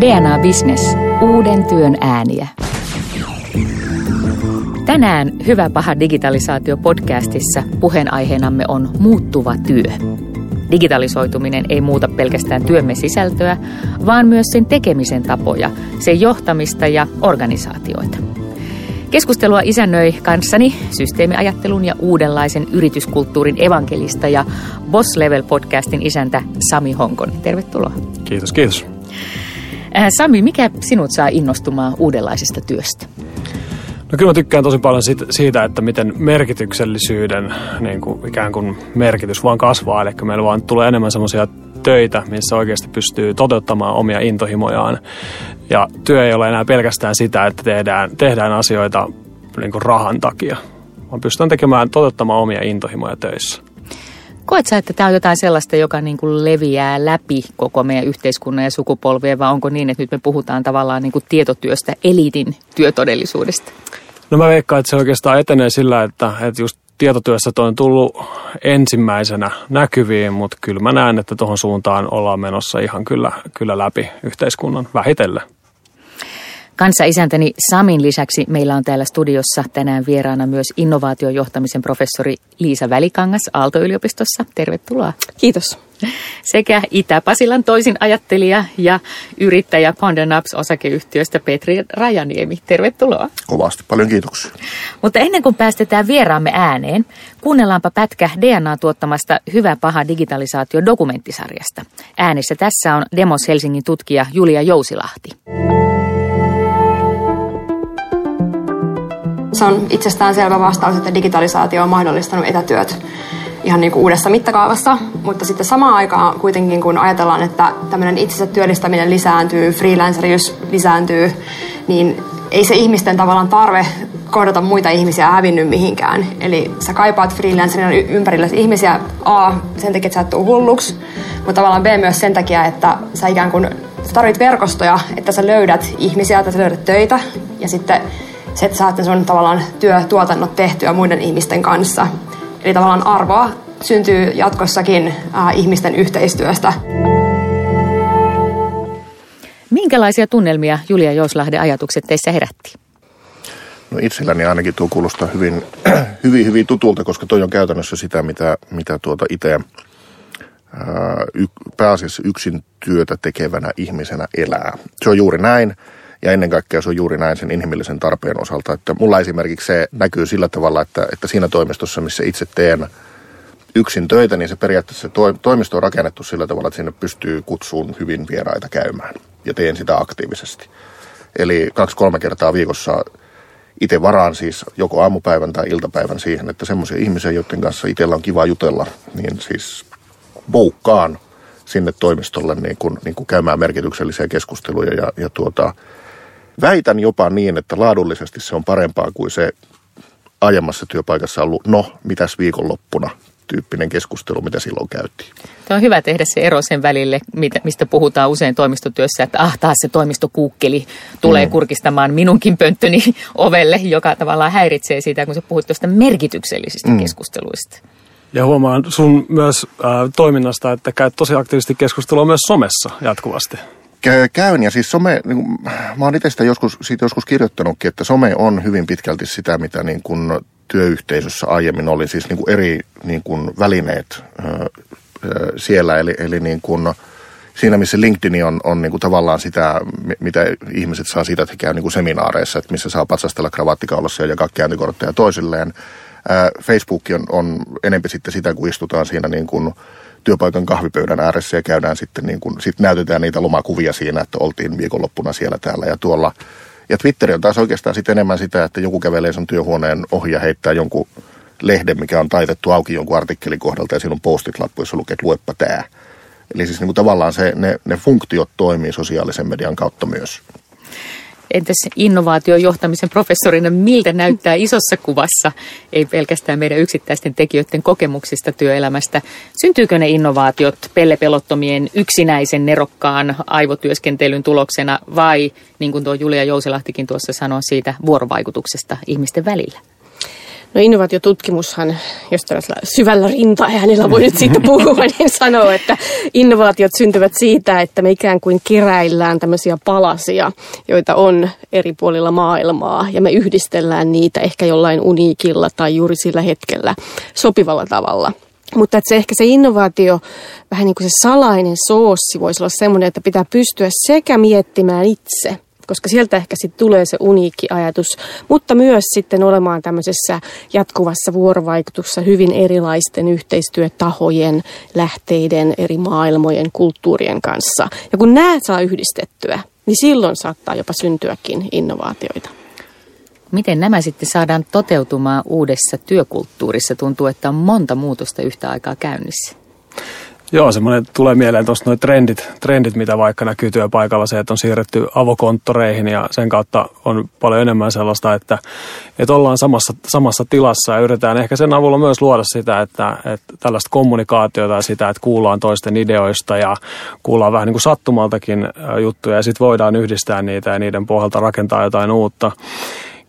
DNA Business. Uuden työn ääniä. Tänään Hyvä paha digitalisaatio podcastissa puheenaiheenamme on muuttuva työ. Digitalisoituminen ei muuta pelkästään työmme sisältöä, vaan myös sen tekemisen tapoja, sen johtamista ja organisaatioita. Keskustelua isännöi kanssani systeemiajattelun ja uudenlaisen yrityskulttuurin evankelista ja Boss Level podcastin isäntä Sami Honkon. Tervetuloa. Kiitos, kiitos. Äh, Sami, mikä sinut saa innostumaan uudenlaisesta työstä? No kyllä mä tykkään tosi paljon siitä, että miten merkityksellisyyden niin kuin ikään kuin merkitys vaan kasvaa. Eli meillä vaan tulee enemmän semmoisia töitä, missä oikeasti pystyy toteuttamaan omia intohimojaan. Ja työ ei ole enää pelkästään sitä, että tehdään, tehdään asioita niin kuin rahan takia, vaan pystytään tekemään, toteuttamaan omia intohimoja töissä. Koet sä, että tämä on jotain sellaista, joka niin kuin leviää läpi koko meidän yhteiskunnan ja sukupolvien, vai onko niin, että nyt me puhutaan tavallaan niin kuin tietotyöstä, eliitin työtodellisuudesta? No mä veikkaan, että se oikeastaan etenee sillä, että, että just tietotyössä toi on tullut ensimmäisenä näkyviin, mutta kyllä mä näen, että tuohon suuntaan ollaan menossa ihan kyllä, kyllä läpi yhteiskunnan vähitellen. Kanssa-isäntäni Samin lisäksi meillä on täällä studiossa tänään vieraana myös innovaatiojohtamisen professori Liisa Välikangas Aalto-yliopistossa. Tervetuloa. Kiitos. Sekä Itä-Pasilan toisin ajattelija ja yrittäjä Naps osakeyhtiöstä Petri Rajaniemi. Tervetuloa. Kovasti, paljon kiitoksia. Mutta ennen kuin päästetään vieraamme ääneen, kuunnellaanpa pätkä DNA tuottamasta Hyvä paha digitalisaatio dokumenttisarjasta. Äänessä tässä on Demos Helsingin tutkija Julia Jousilahti. Se on itsestään selvä vastaus, että digitalisaatio on mahdollistanut etätyöt ihan niin kuin uudessa mittakaavassa, mutta sitten samaan aikaan kuitenkin kun ajatellaan, että tämmöinen itsensä työllistäminen lisääntyy, freelancerius lisääntyy, niin ei se ihmisten tavallaan tarve kohdata muita ihmisiä hävinnyt mihinkään. Eli sä kaipaat freelancerina ympärillä ihmisiä. A, sen takia, että sä et tule hulluksi, mutta tavallaan B myös sen takia, että sä ikään kuin sä tarvit verkostoja, että sä löydät ihmisiä, että sä löydät töitä. Ja sitten se, että saatte sun tavallaan työtuotannot tehtyä muiden ihmisten kanssa. Eli tavallaan arvoa syntyy jatkossakin äh, ihmisten yhteistyöstä. Minkälaisia tunnelmia Julia Jouslahden ajatukset teissä herätti? No itselläni ainakin tuo kuulostaa hyvin, hyvin, hyvin tutulta, koska toi on käytännössä sitä, mitä, mitä tuota itse pääasiassa yksin työtä tekevänä ihmisenä elää. Se on juuri näin. Ja ennen kaikkea se on juuri näin sen inhimillisen tarpeen osalta. Että mulla esimerkiksi se näkyy sillä tavalla, että, että siinä toimistossa, missä itse teen yksin töitä, niin se periaatteessa se toimisto on rakennettu sillä tavalla, että sinne pystyy kutsuun hyvin vieraita käymään. Ja teen sitä aktiivisesti. Eli kaksi-kolme kertaa viikossa itse varaan siis joko aamupäivän tai iltapäivän siihen, että semmoisia ihmisiä, joiden kanssa itsellä on kiva jutella, niin siis boukkaan sinne toimistolle niin kuin, niin kuin käymään merkityksellisiä keskusteluja ja, ja tuota, Väitän jopa niin, että laadullisesti se on parempaa kuin se aiemmassa työpaikassa ollut, no, mitäs viikonloppuna tyyppinen keskustelu, mitä silloin käytiin. Tämä on hyvä tehdä se ero sen välille, mistä puhutaan usein toimistotyössä, että ah, taas se toimistokuukkeli tulee mm. kurkistamaan minunkin pönttöni ovelle, joka tavallaan häiritsee siitä, kun sä puhut tuosta merkityksellisistä mm. keskusteluista. Ja huomaan sun myös äh, toiminnasta, että käyt tosi aktiivisesti keskustelua myös somessa jatkuvasti käyn ja siis some, niin kuin, mä oon itse sitä joskus, siitä joskus kirjoittanutkin, että some on hyvin pitkälti sitä, mitä niin kuin työyhteisössä aiemmin oli, siis niin kuin eri niin kuin välineet ö, siellä, eli, eli niin kuin, siinä missä LinkedIn on, on niin kuin tavallaan sitä, mitä ihmiset saa siitä, että he käy niin kuin seminaareissa, että missä saa patsastella kravattikaulassa ja jakaa käyntikortteja toisilleen. Facebook on, on enempi sitten sitä, kun istutaan siinä niin kuin työpaikan kahvipöydän ääressä ja käydään sitten niin kuin, sit näytetään niitä lomakuvia siinä, että oltiin viikonloppuna siellä täällä ja tuolla. Ja Twitter on taas oikeastaan sitten enemmän sitä, että joku kävelee sen työhuoneen ohi ja heittää jonkun lehden, mikä on taitettu auki jonkun artikkelin kohdalta ja siinä on postit lappu, jossa lukee, että luepa tää. Eli siis niin kuin tavallaan se, ne, ne funktiot toimii sosiaalisen median kautta myös. Entäs innovaatiojohtamisen professorina, miltä näyttää isossa kuvassa, ei pelkästään meidän yksittäisten tekijöiden kokemuksista työelämästä? Syntyykö ne innovaatiot pellepelottomien yksinäisen nerokkaan aivotyöskentelyn tuloksena vai, niin kuin tuo Julia Jousilahtikin tuossa sanoi, siitä vuorovaikutuksesta ihmisten välillä? No innovaatiotutkimushan, jos tällaisella syvällä rintaäänellä voi nyt siitä puhua, niin sanoo, että innovaatiot syntyvät siitä, että me ikään kuin keräillään tämmöisiä palasia, joita on eri puolilla maailmaa, ja me yhdistellään niitä ehkä jollain uniikilla tai juuri sillä hetkellä sopivalla tavalla. Mutta että se ehkä se innovaatio, vähän niin kuin se salainen soossi voisi olla semmoinen, että pitää pystyä sekä miettimään itse – koska sieltä ehkä sitten tulee se uniikki ajatus, mutta myös sitten olemaan tämmöisessä jatkuvassa vuorovaikutuksessa hyvin erilaisten yhteistyötahojen, lähteiden, eri maailmojen, kulttuurien kanssa. Ja kun nämä saa yhdistettyä, niin silloin saattaa jopa syntyäkin innovaatioita. Miten nämä sitten saadaan toteutumaan uudessa työkulttuurissa? Tuntuu, että on monta muutosta yhtä aikaa käynnissä. Joo, semmoinen tulee mieleen tuosta noin trendit, trendit, mitä vaikka näkyy työpaikalla, se, että on siirretty avokonttoreihin ja sen kautta on paljon enemmän sellaista, että, että ollaan samassa, samassa tilassa ja yritetään ehkä sen avulla myös luoda sitä, että, että tällaista kommunikaatiota ja sitä, että kuullaan toisten ideoista ja kuullaan vähän niin kuin sattumaltakin juttuja ja sitten voidaan yhdistää niitä ja niiden pohjalta rakentaa jotain uutta.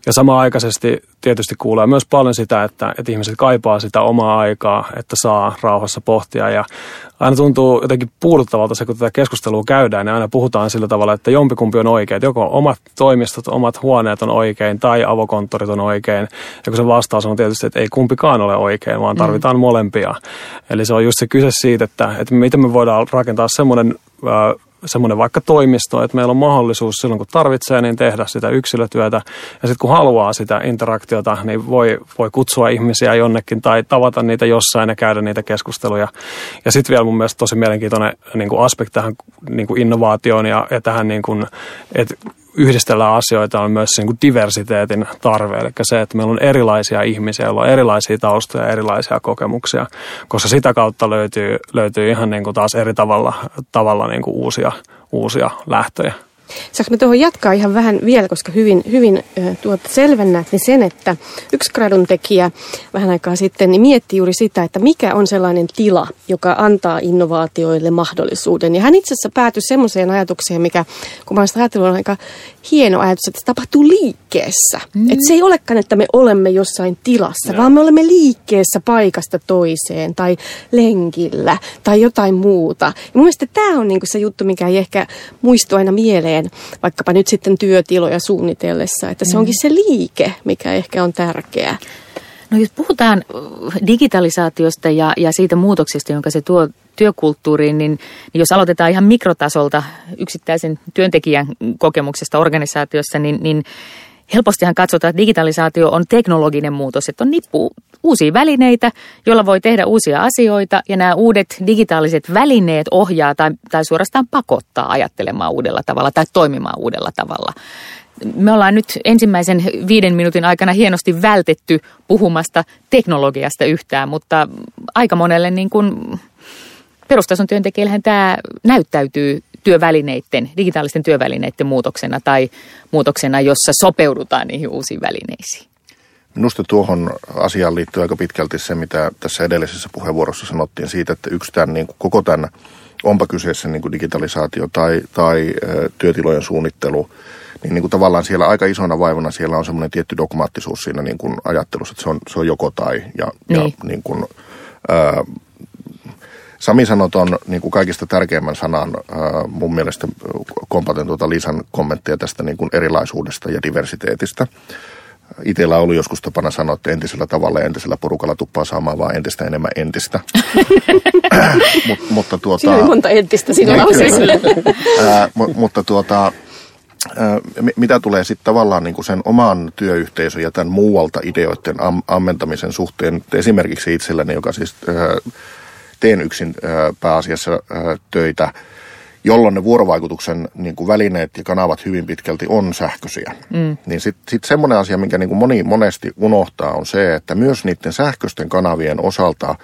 Ja samaaikaisesti tietysti kuulee myös paljon sitä, että, että ihmiset kaipaa sitä omaa aikaa, että saa rauhassa pohtia. Ja aina tuntuu jotenkin puuduttavalta se, kun tätä keskustelua käydään, niin aina puhutaan sillä tavalla, että jompikumpi on oikein. Että joko omat toimistot, omat huoneet on oikein tai avokonttorit on oikein. Ja kun se vastaus on tietysti, että ei kumpikaan ole oikein, vaan tarvitaan mm. molempia. Eli se on just se kyse siitä, että, että miten me voidaan rakentaa semmoinen semmoinen vaikka toimisto, että meillä on mahdollisuus silloin kun tarvitsee, niin tehdä sitä yksilötyötä. Ja sitten kun haluaa sitä interaktiota, niin voi, voi kutsua ihmisiä jonnekin tai tavata niitä jossain ja käydä niitä keskusteluja. Ja sitten vielä mun mielestä tosi mielenkiintoinen niin kuin aspekti tähän niin kuin innovaatioon ja, ja tähän, niin kuin, että yhdistellään asioita on myös niin kuin diversiteetin tarve. Eli se, että meillä on erilaisia ihmisiä, joilla on erilaisia taustoja ja erilaisia kokemuksia, koska sitä kautta löytyy, löytyy ihan niin kuin taas eri tavalla, tavalla niin kuin uusia, uusia lähtöjä. Saanko me tuohon jatkaa ihan vähän vielä, koska hyvin, hyvin tuota, selvennät niin sen, että yksi gradun tekijä vähän aikaa sitten niin mietti juuri sitä, että mikä on sellainen tila, joka antaa innovaatioille mahdollisuuden. Ja hän itse asiassa päätyi semmoiseen ajatukseen, mikä kun mä olen ajatellut, on aika hieno ajatus, että se tapahtuu liikkeessä. Mm. Että se ei olekaan, että me olemme jossain tilassa, no. vaan me olemme liikkeessä paikasta toiseen tai lenkillä tai jotain muuta. Ja mun mielestä tämä on niinku se juttu, mikä ei ehkä muistu aina mieleen, vaikkapa nyt sitten työtiloja suunnitellessa, että se mm. onkin se liike, mikä ehkä on tärkeä. No jos puhutaan digitalisaatiosta ja, ja siitä muutoksesta, jonka se tuo työkulttuuriin, niin, niin jos aloitetaan ihan mikrotasolta yksittäisen työntekijän kokemuksesta organisaatiossa, niin, niin helpostihan katsotaan, että digitalisaatio on teknologinen muutos, että on nippu uusia välineitä, joilla voi tehdä uusia asioita ja nämä uudet digitaaliset välineet ohjaa tai, tai suorastaan pakottaa ajattelemaan uudella tavalla tai toimimaan uudella tavalla. Me ollaan nyt ensimmäisen viiden minuutin aikana hienosti vältetty puhumasta teknologiasta yhtään, mutta aika monelle niin kuin perustason työntekijällähän tämä näyttäytyy työvälineiden, digitaalisten työvälineiden muutoksena tai muutoksena, jossa sopeudutaan niihin uusiin välineisiin. Minusta tuohon asiaan liittyy aika pitkälti se, mitä tässä edellisessä puheenvuorossa sanottiin siitä, että yksi tämän, niin kuin koko tämän, onpa kyseessä niin kuin digitalisaatio tai, tai työtilojen suunnittelu, niin, niin kuin tavallaan siellä aika isona vaivana siellä on semmoinen tietty dogmaattisuus siinä niin kuin ajattelussa, että se on, se on joko tai. Ja, niin. ja niin kuin, ö, Sami sanoi tuon niin kuin kaikista tärkeimmän sanan äh, mun mielestä kompaten tuota Liisan kommentteja tästä niin kuin erilaisuudesta ja diversiteetistä. Itellä oli joskus tapana sanoa, että entisellä tavalla ja entisellä porukalla tuppaa saamaan vaan entistä enemmän entistä. Mut, mutta tuota, Siinä oli monta entistä siinä lauseessa. äh, mutta tuota, mitä tulee sitten tavallaan niin kuin sen oman työyhteisön ja tämän muualta ideoiden am- ammentamisen suhteen, esimerkiksi itselläni, joka siis äh, teen yksin pääasiassa töitä, jolloin ne vuorovaikutuksen niin kuin välineet ja kanavat hyvin pitkälti on sähköisiä. Mm. Niin sitten sit semmoinen asia, minkä niin kuin moni monesti unohtaa, on se, että myös niiden sähköisten kanavien osalta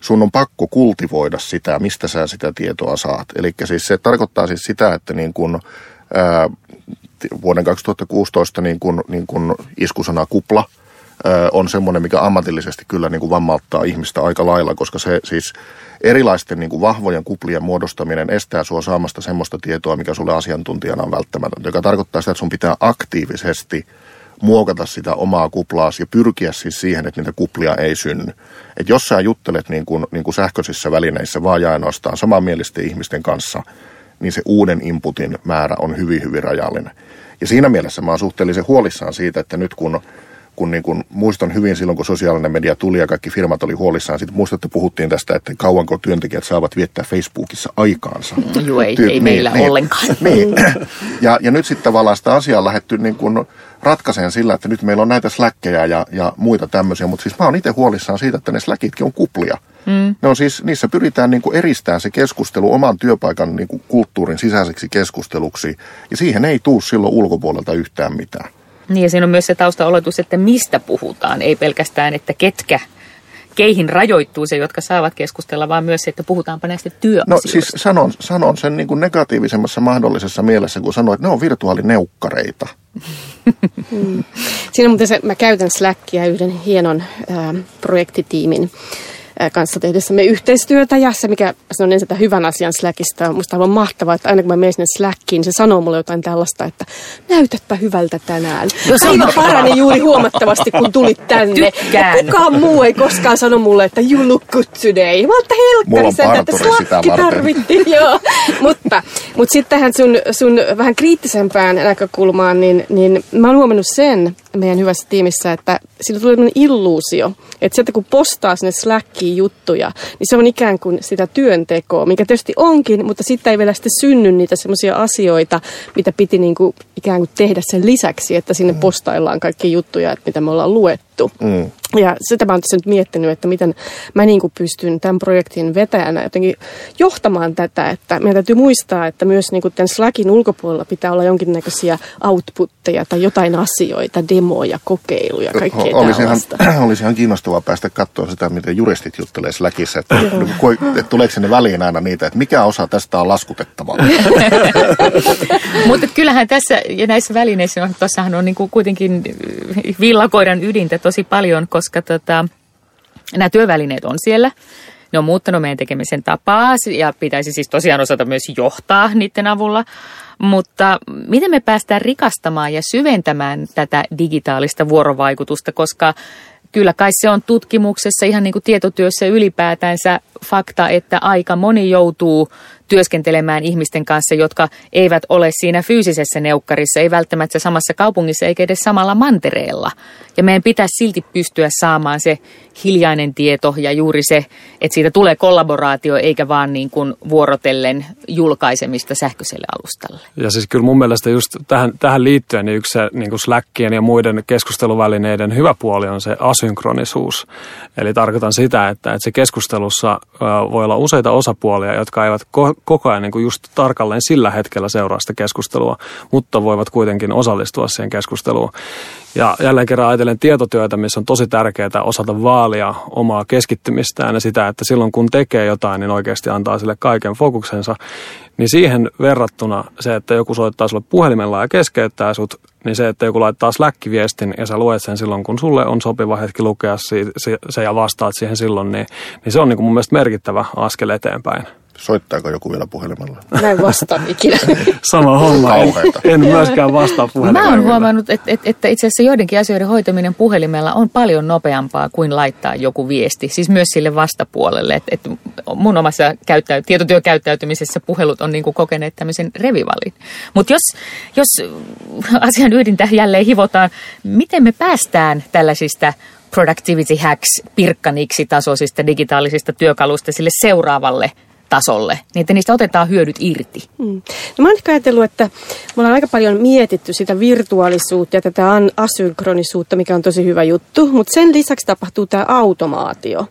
sun on pakko kultivoida sitä, mistä sä sitä tietoa saat. Eli siis se tarkoittaa siis sitä, että niin kuin, ää, vuoden 2016 niin kuin, niin kuin iskusana kupla – on semmoinen, mikä ammatillisesti kyllä niin kuin vammauttaa ihmistä aika lailla, koska se siis erilaisten niin kuin vahvojen kuplien muodostaminen estää sua saamasta semmoista tietoa, mikä sulle asiantuntijana on välttämätöntä, joka tarkoittaa sitä, että sun pitää aktiivisesti muokata sitä omaa kuplaasi ja pyrkiä siis siihen, että niitä kuplia ei synny. Että jos sä juttelet niin kuin, niin kuin sähköisissä välineissä vaan ja ainoastaan samanmielisten ihmisten kanssa, niin se uuden inputin määrä on hyvin, hyvin rajallinen. Ja siinä mielessä mä oon suhteellisen huolissaan siitä, että nyt kun kun niin kun muistan hyvin silloin, kun sosiaalinen media tuli ja kaikki firmat oli huolissaan. Sitten muistatte, puhuttiin tästä, että kauanko työntekijät saavat viettää Facebookissa aikaansa. Joo, ei, Ty- ei niin, meillä niin, ollenkaan. Niin. Ja, ja nyt sitten tavallaan sitä asiaa on lähdetty niin kun ratkaiseen sillä, että nyt meillä on näitä släkkejä ja, ja muita tämmöisiä. Mutta siis mä oon itse huolissaan siitä, että ne släkitkin on kuplia. Mm. Ne on siis, niissä pyritään niin kuin eristämään se keskustelu oman työpaikan niin kuin kulttuurin sisäiseksi keskusteluksi. Ja siihen ei tuu silloin ulkopuolelta yhtään mitään. Niin ja siinä on myös se taustaoletus, että mistä puhutaan, ei pelkästään, että ketkä keihin rajoittuu se, jotka saavat keskustella, vaan myös se, että puhutaanpa näistä työasioista. No siis sanon, sanon sen niin kuin negatiivisemmassa mahdollisessa mielessä, kun sanoin, että ne on virtuaalineukkareita. Siinä muuten se, mä käytän Slackia yhden hienon ää, projektitiimin kanssa tehdessämme yhteistyötä. Ja se, mikä sanon ensin hyvän asian Slackista, on musta aivan mahtavaa, että aina kun mä menen sinne Slackiin, se sanoo mulle jotain tällaista, että näytätpä hyvältä tänään. No, Päivä parani juuri huomattavasti, kun tulit tänne. Tykkään. Ja kukaan muu ei koskaan sano mulle, että you look good today. Mä että helkkari sen, että tarvittiin. Joo. mutta, mutta sitten tähän sun, sun vähän kriittisempään näkökulmaan, niin, niin mä oon huomannut sen meidän hyvässä tiimissä, että siitä tulee illuusio, että sieltä kun postaa sinne Slackiin, juttuja, niin se on ikään kuin sitä työntekoa, mikä tietysti onkin, mutta sitten ei vielä sitten synny niitä semmoisia asioita, mitä piti niin kuin ikään kuin tehdä sen lisäksi, että sinne mm. postaillaan kaikki juttuja, että mitä me ollaan luettu. Mm. Ja sitä mä oon tässä nyt miettinyt, että miten mä niin kuin pystyn tämän projektin vetäjänä jotenkin johtamaan tätä, että meidän täytyy muistaa, että myös niin kuin tämän Slackin ulkopuolella pitää olla jonkinnäköisiä outputteja tai jotain asioita, demoja, kokeiluja, kaikkea olisi ihan, olisi ihan kiinnostavaa päästä katsoa sitä, miten juristit juttelee Slackissa, että, että tuleeko sinne väliin aina niitä, että mikä osa tästä on laskutettavaa. Mutta kyllähän tässä ja näissä välineissä, tuossahan on niin kuin kuitenkin villakoiran ydintä tosi paljon, koska tota, nämä työvälineet on siellä. Ne on muuttanut meidän tekemisen tapaa ja pitäisi siis tosiaan osata myös johtaa niiden avulla. Mutta miten me päästään rikastamaan ja syventämään tätä digitaalista vuorovaikutusta, koska kyllä kai se on tutkimuksessa ihan niin kuin tietotyössä ylipäätänsä fakta, että aika moni joutuu työskentelemään ihmisten kanssa, jotka eivät ole siinä fyysisessä neukkarissa, ei välttämättä samassa kaupungissa eikä edes samalla mantereella. Ja meidän pitäisi silti pystyä saamaan se hiljainen tieto ja juuri se, että siitä tulee kollaboraatio eikä vaan niin kuin vuorotellen julkaisemista sähköiselle alustalle. Ja siis kyllä mun mielestä just tähän, tähän liittyen niin yksi se niin kuin Slackien ja muiden keskusteluvälineiden hyvä puoli on se asynkronisuus. Eli tarkoitan sitä, että, että se keskustelussa voi olla useita osapuolia, jotka eivät koko ajan niin kuin just tarkalleen sillä hetkellä seuraa sitä keskustelua, mutta voivat kuitenkin osallistua siihen keskusteluun. Ja jälleen kerran ajatellen tietotyötä, missä on tosi tärkeää osata vaalia omaa keskittymistään ja sitä, että silloin kun tekee jotain, niin oikeasti antaa sille kaiken fokuksensa. Niin siihen verrattuna se, että joku soittaa sulle puhelimella ja keskeyttää sut, niin se, että joku laittaa Slack-viestin ja sä luet sen silloin, kun sulle on sopiva hetki lukea se ja vastaat siihen silloin, niin, niin se on niin kuin mun mielestä merkittävä askel eteenpäin. Soittaako joku vielä puhelimella? Mä en vastaa ikinä. Sama homma. En, en myöskään vastaa puhelimella. Mä oon huomannut, että, että, että itse asiassa joidenkin asioiden hoitaminen puhelimella on paljon nopeampaa kuin laittaa joku viesti. Siis myös sille vastapuolelle. Että, että mun omassa käyttä, tietotyökäyttäytymisessä puhelut on niin kuin kokeneet tämmöisen revivalin. Mutta jos, jos asian ydintä jälleen hivotaan, miten me päästään tällaisista productivity hacks, pirkkaniksi tasoisista digitaalisista työkaluista sille seuraavalle tasolle, niin että niistä otetaan hyödyt irti. Mm. No mä oon ehkä ajatellut, että me ollaan aika paljon mietitty sitä virtuaalisuutta ja tätä asynkronisuutta, mikä on tosi hyvä juttu, mutta sen lisäksi tapahtuu tämä automaatio.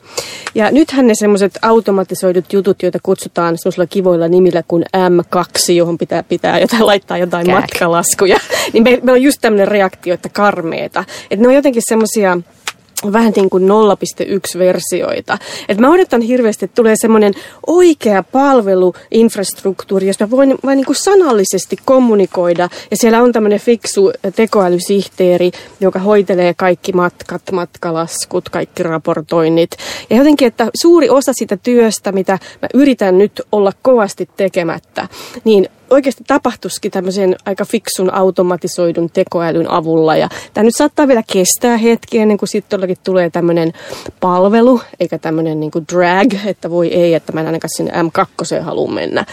Ja nythän ne semmoiset automatisoidut jutut, joita kutsutaan semmoisilla kivoilla nimillä kuin M2, johon pitää, pitää jotain, laittaa jotain Kääk. matkalaskuja, niin meillä me on just tämmöinen reaktio, että karmeeta. Että ne on jotenkin semmoisia vähän niin kuin 0.1-versioita. Et mä odotan hirveästi, että tulee semmoinen oikea palveluinfrastruktuuri, josta voin vain niin kuin sanallisesti kommunikoida. Ja siellä on tämmöinen fiksu tekoälysihteeri, joka hoitelee kaikki matkat, matkalaskut, kaikki raportoinnit. Ja jotenkin, että suuri osa sitä työstä, mitä mä yritän nyt olla kovasti tekemättä, niin oikeasti tapahtuisikin tämmöisen aika fiksun automatisoidun tekoälyn avulla. Ja tämä nyt saattaa vielä kestää hetki ennen kuin sitten tulee tämmöinen palvelu, eikä tämmöinen niin drag, että voi ei, että mä en ainakaan sinne M2 halua mennä.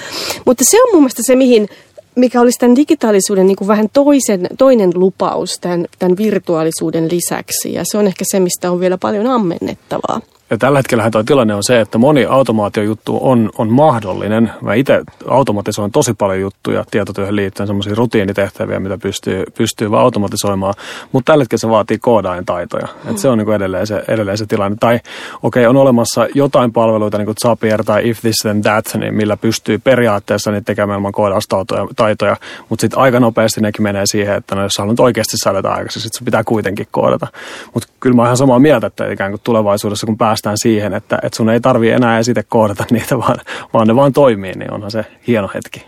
Mutta se on mun mielestä se, mihin mikä olisi tämän digitaalisuuden niin kuin vähän toisen, toinen lupaus tämän, tämän virtuaalisuuden lisäksi. Ja se on ehkä se, mistä on vielä paljon ammennettavaa. Ja tällä hetkellä tuo tilanne on se, että moni automaatiojuttu on, on mahdollinen. Mä itse automatisoin tosi paljon juttuja tietotyöhön liittyen, semmoisia rutiinitehtäviä, mitä pystyy, pystyy vaan automatisoimaan. Mutta tällä hetkellä se vaatii koodaajan taitoja. Et se on niin edelleen, se, edelleen se tilanne. Tai okei, okay, on olemassa jotain palveluita, niin kuin Zapier tai If This Then That, niin millä pystyy periaatteessa niin tekemään ilman koodaustaitoja. Mutta sitten aika nopeasti nekin menee siihen, että no, jos haluat oikeasti saada aikaisemmin, sitten se pitää kuitenkin koodata. Mutta kyllä mä oon ihan samaa mieltä, että ikään kuin tulevaisuudessa, kun päästään päästään siihen, että, että sun ei tarvi enää esite koodata niitä, vaan, vaan ne vaan toimii, niin onhan se hieno hetki.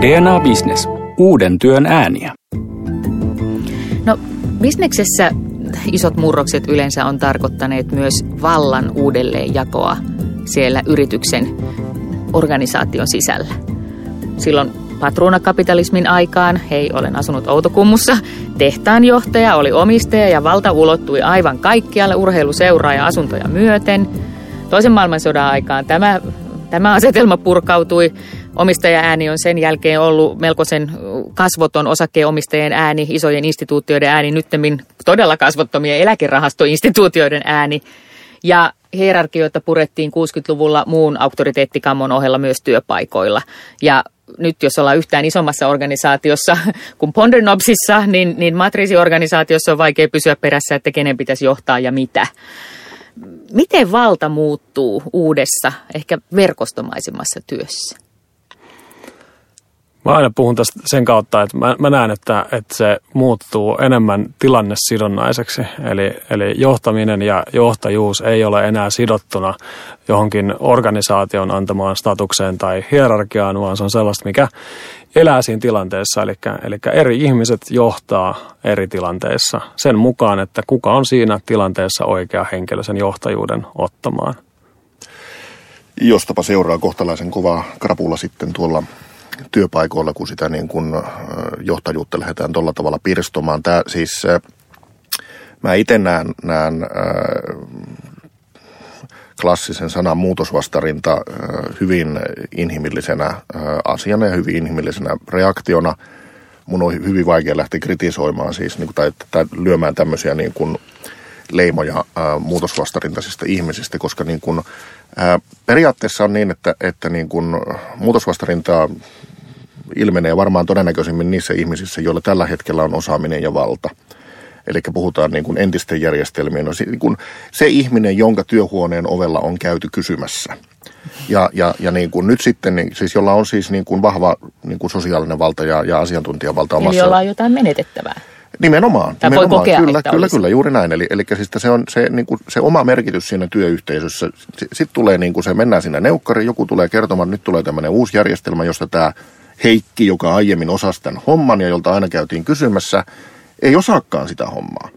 DNA Business. Uuden työn ääniä. No, bisneksessä isot murrokset yleensä on tarkoittaneet myös vallan uudelleenjakoa siellä yrityksen organisaation sisällä. Silloin patruunakapitalismin aikaan, hei olen asunut Outokummussa, tehtaanjohtaja oli omistaja ja valta ulottui aivan kaikkialle urheiluseuraa ja asuntoja myöten. Toisen maailmansodan aikaan tämä, tämä asetelma purkautui. Omistaja-ääni on sen jälkeen ollut melkoisen kasvoton osakkeenomistajien ääni, isojen instituutioiden ääni, nyttemmin todella kasvottomien eläkerahastoinstituutioiden ääni. Ja hierarkioita purettiin 60-luvulla muun auktoriteettikammon ohella myös työpaikoilla. Ja nyt jos ollaan yhtään isommassa organisaatiossa kuin Pondernopsissa, niin, niin matriisiorganisaatiossa on vaikea pysyä perässä, että kenen pitäisi johtaa ja mitä. Miten valta muuttuu uudessa, ehkä verkostomaisemmassa työssä? Mä aina puhun tästä sen kautta, että mä, mä näen, että, että se muuttuu enemmän tilannesidonnaiseksi. Eli, eli johtaminen ja johtajuus ei ole enää sidottuna johonkin organisaation antamaan statukseen tai hierarkiaan, vaan se on sellaista, mikä elää siinä tilanteessa. Eli, eli eri ihmiset johtaa eri tilanteissa sen mukaan, että kuka on siinä tilanteessa oikea henkilö sen johtajuuden ottamaan. Jostapa seuraa kohtalaisen kova krapula sitten tuolla työpaikoilla, kun sitä niin kuin johtajuutta lähdetään tuolla tavalla pirstomaan. Tämä siis, mä itse näen, näen klassisen sanan muutosvastarinta hyvin inhimillisenä asiana ja hyvin inhimillisenä reaktiona. Mun on hyvin vaikea lähteä kritisoimaan siis, niin kuin, tai, tai lyömään tämmöisiä niin kuin leimoja muutosvastarintaisista ihmisistä, koska niin kuin, ää, periaatteessa on niin, että, että niin kuin muutosvastarintaa ilmenee varmaan todennäköisemmin niissä ihmisissä, joilla tällä hetkellä on osaaminen ja valta. Eli puhutaan niin kuin entisten järjestelmien, no, niin kuin se ihminen, jonka työhuoneen ovella on käyty kysymässä. Ja, ja, ja niin kuin nyt sitten, niin, siis jolla on siis niin kuin vahva niin kuin sosiaalinen valta ja, ja asiantuntijavalta omassa... Eli jolla on jotain menetettävää. Nimenomaan. Tai nimenomaan. voi kokea, kyllä, että kyllä, olisi. kyllä, juuri näin. Eli, eli siis se on se, niin kuin, se oma merkitys siinä työyhteisössä. Sitten tulee niin kuin se, mennään sinne neukkariin, joku tulee kertomaan, nyt tulee tämmöinen uusi järjestelmä, josta tämä Heikki, joka aiemmin osasi tämän homman ja jolta aina käytiin kysymässä, ei osaakaan sitä hommaa.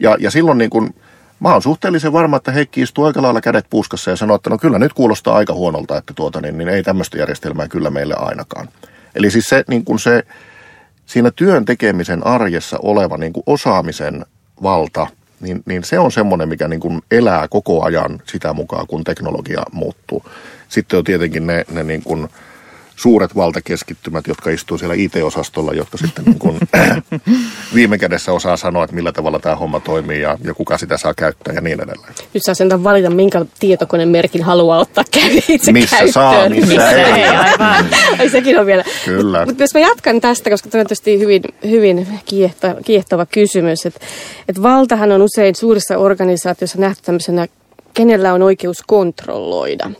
Ja, ja silloin niin kuin, mä oon suhteellisen varma, että Heikki istuu aika lailla kädet puskassa ja sanoo, että no kyllä nyt kuulostaa aika huonolta, että tuota, niin, niin ei tämmöistä järjestelmää kyllä meille ainakaan. Eli siis se, niin kuin se siinä työn tekemisen arjessa oleva niin kuin osaamisen valta, niin, niin se on semmoinen, mikä niin kuin elää koko ajan sitä mukaan, kun teknologia muuttuu. Sitten on tietenkin ne, ne niin kuin suuret valtakeskittymät, jotka istuu siellä IT-osastolla, jotka sitten niin kuin viime kädessä osaa sanoa, että millä tavalla tämä homma toimii ja, ja kuka sitä saa käyttää ja niin edelleen. Nyt saa sentään valita, minkä tietokonemerkin haluaa ottaa itse Missä käyttöön. saa, missä ei. aivan. Ai sekin on vielä. Kyllä. Mutta jos mä jatkan tästä, koska tämä on tietysti hyvin, hyvin kiehtova, kiehtova kysymys. Että et valtahan on usein suurissa organisaatioissa nähty tämmöisenä, kenellä on oikeus kontrolloida.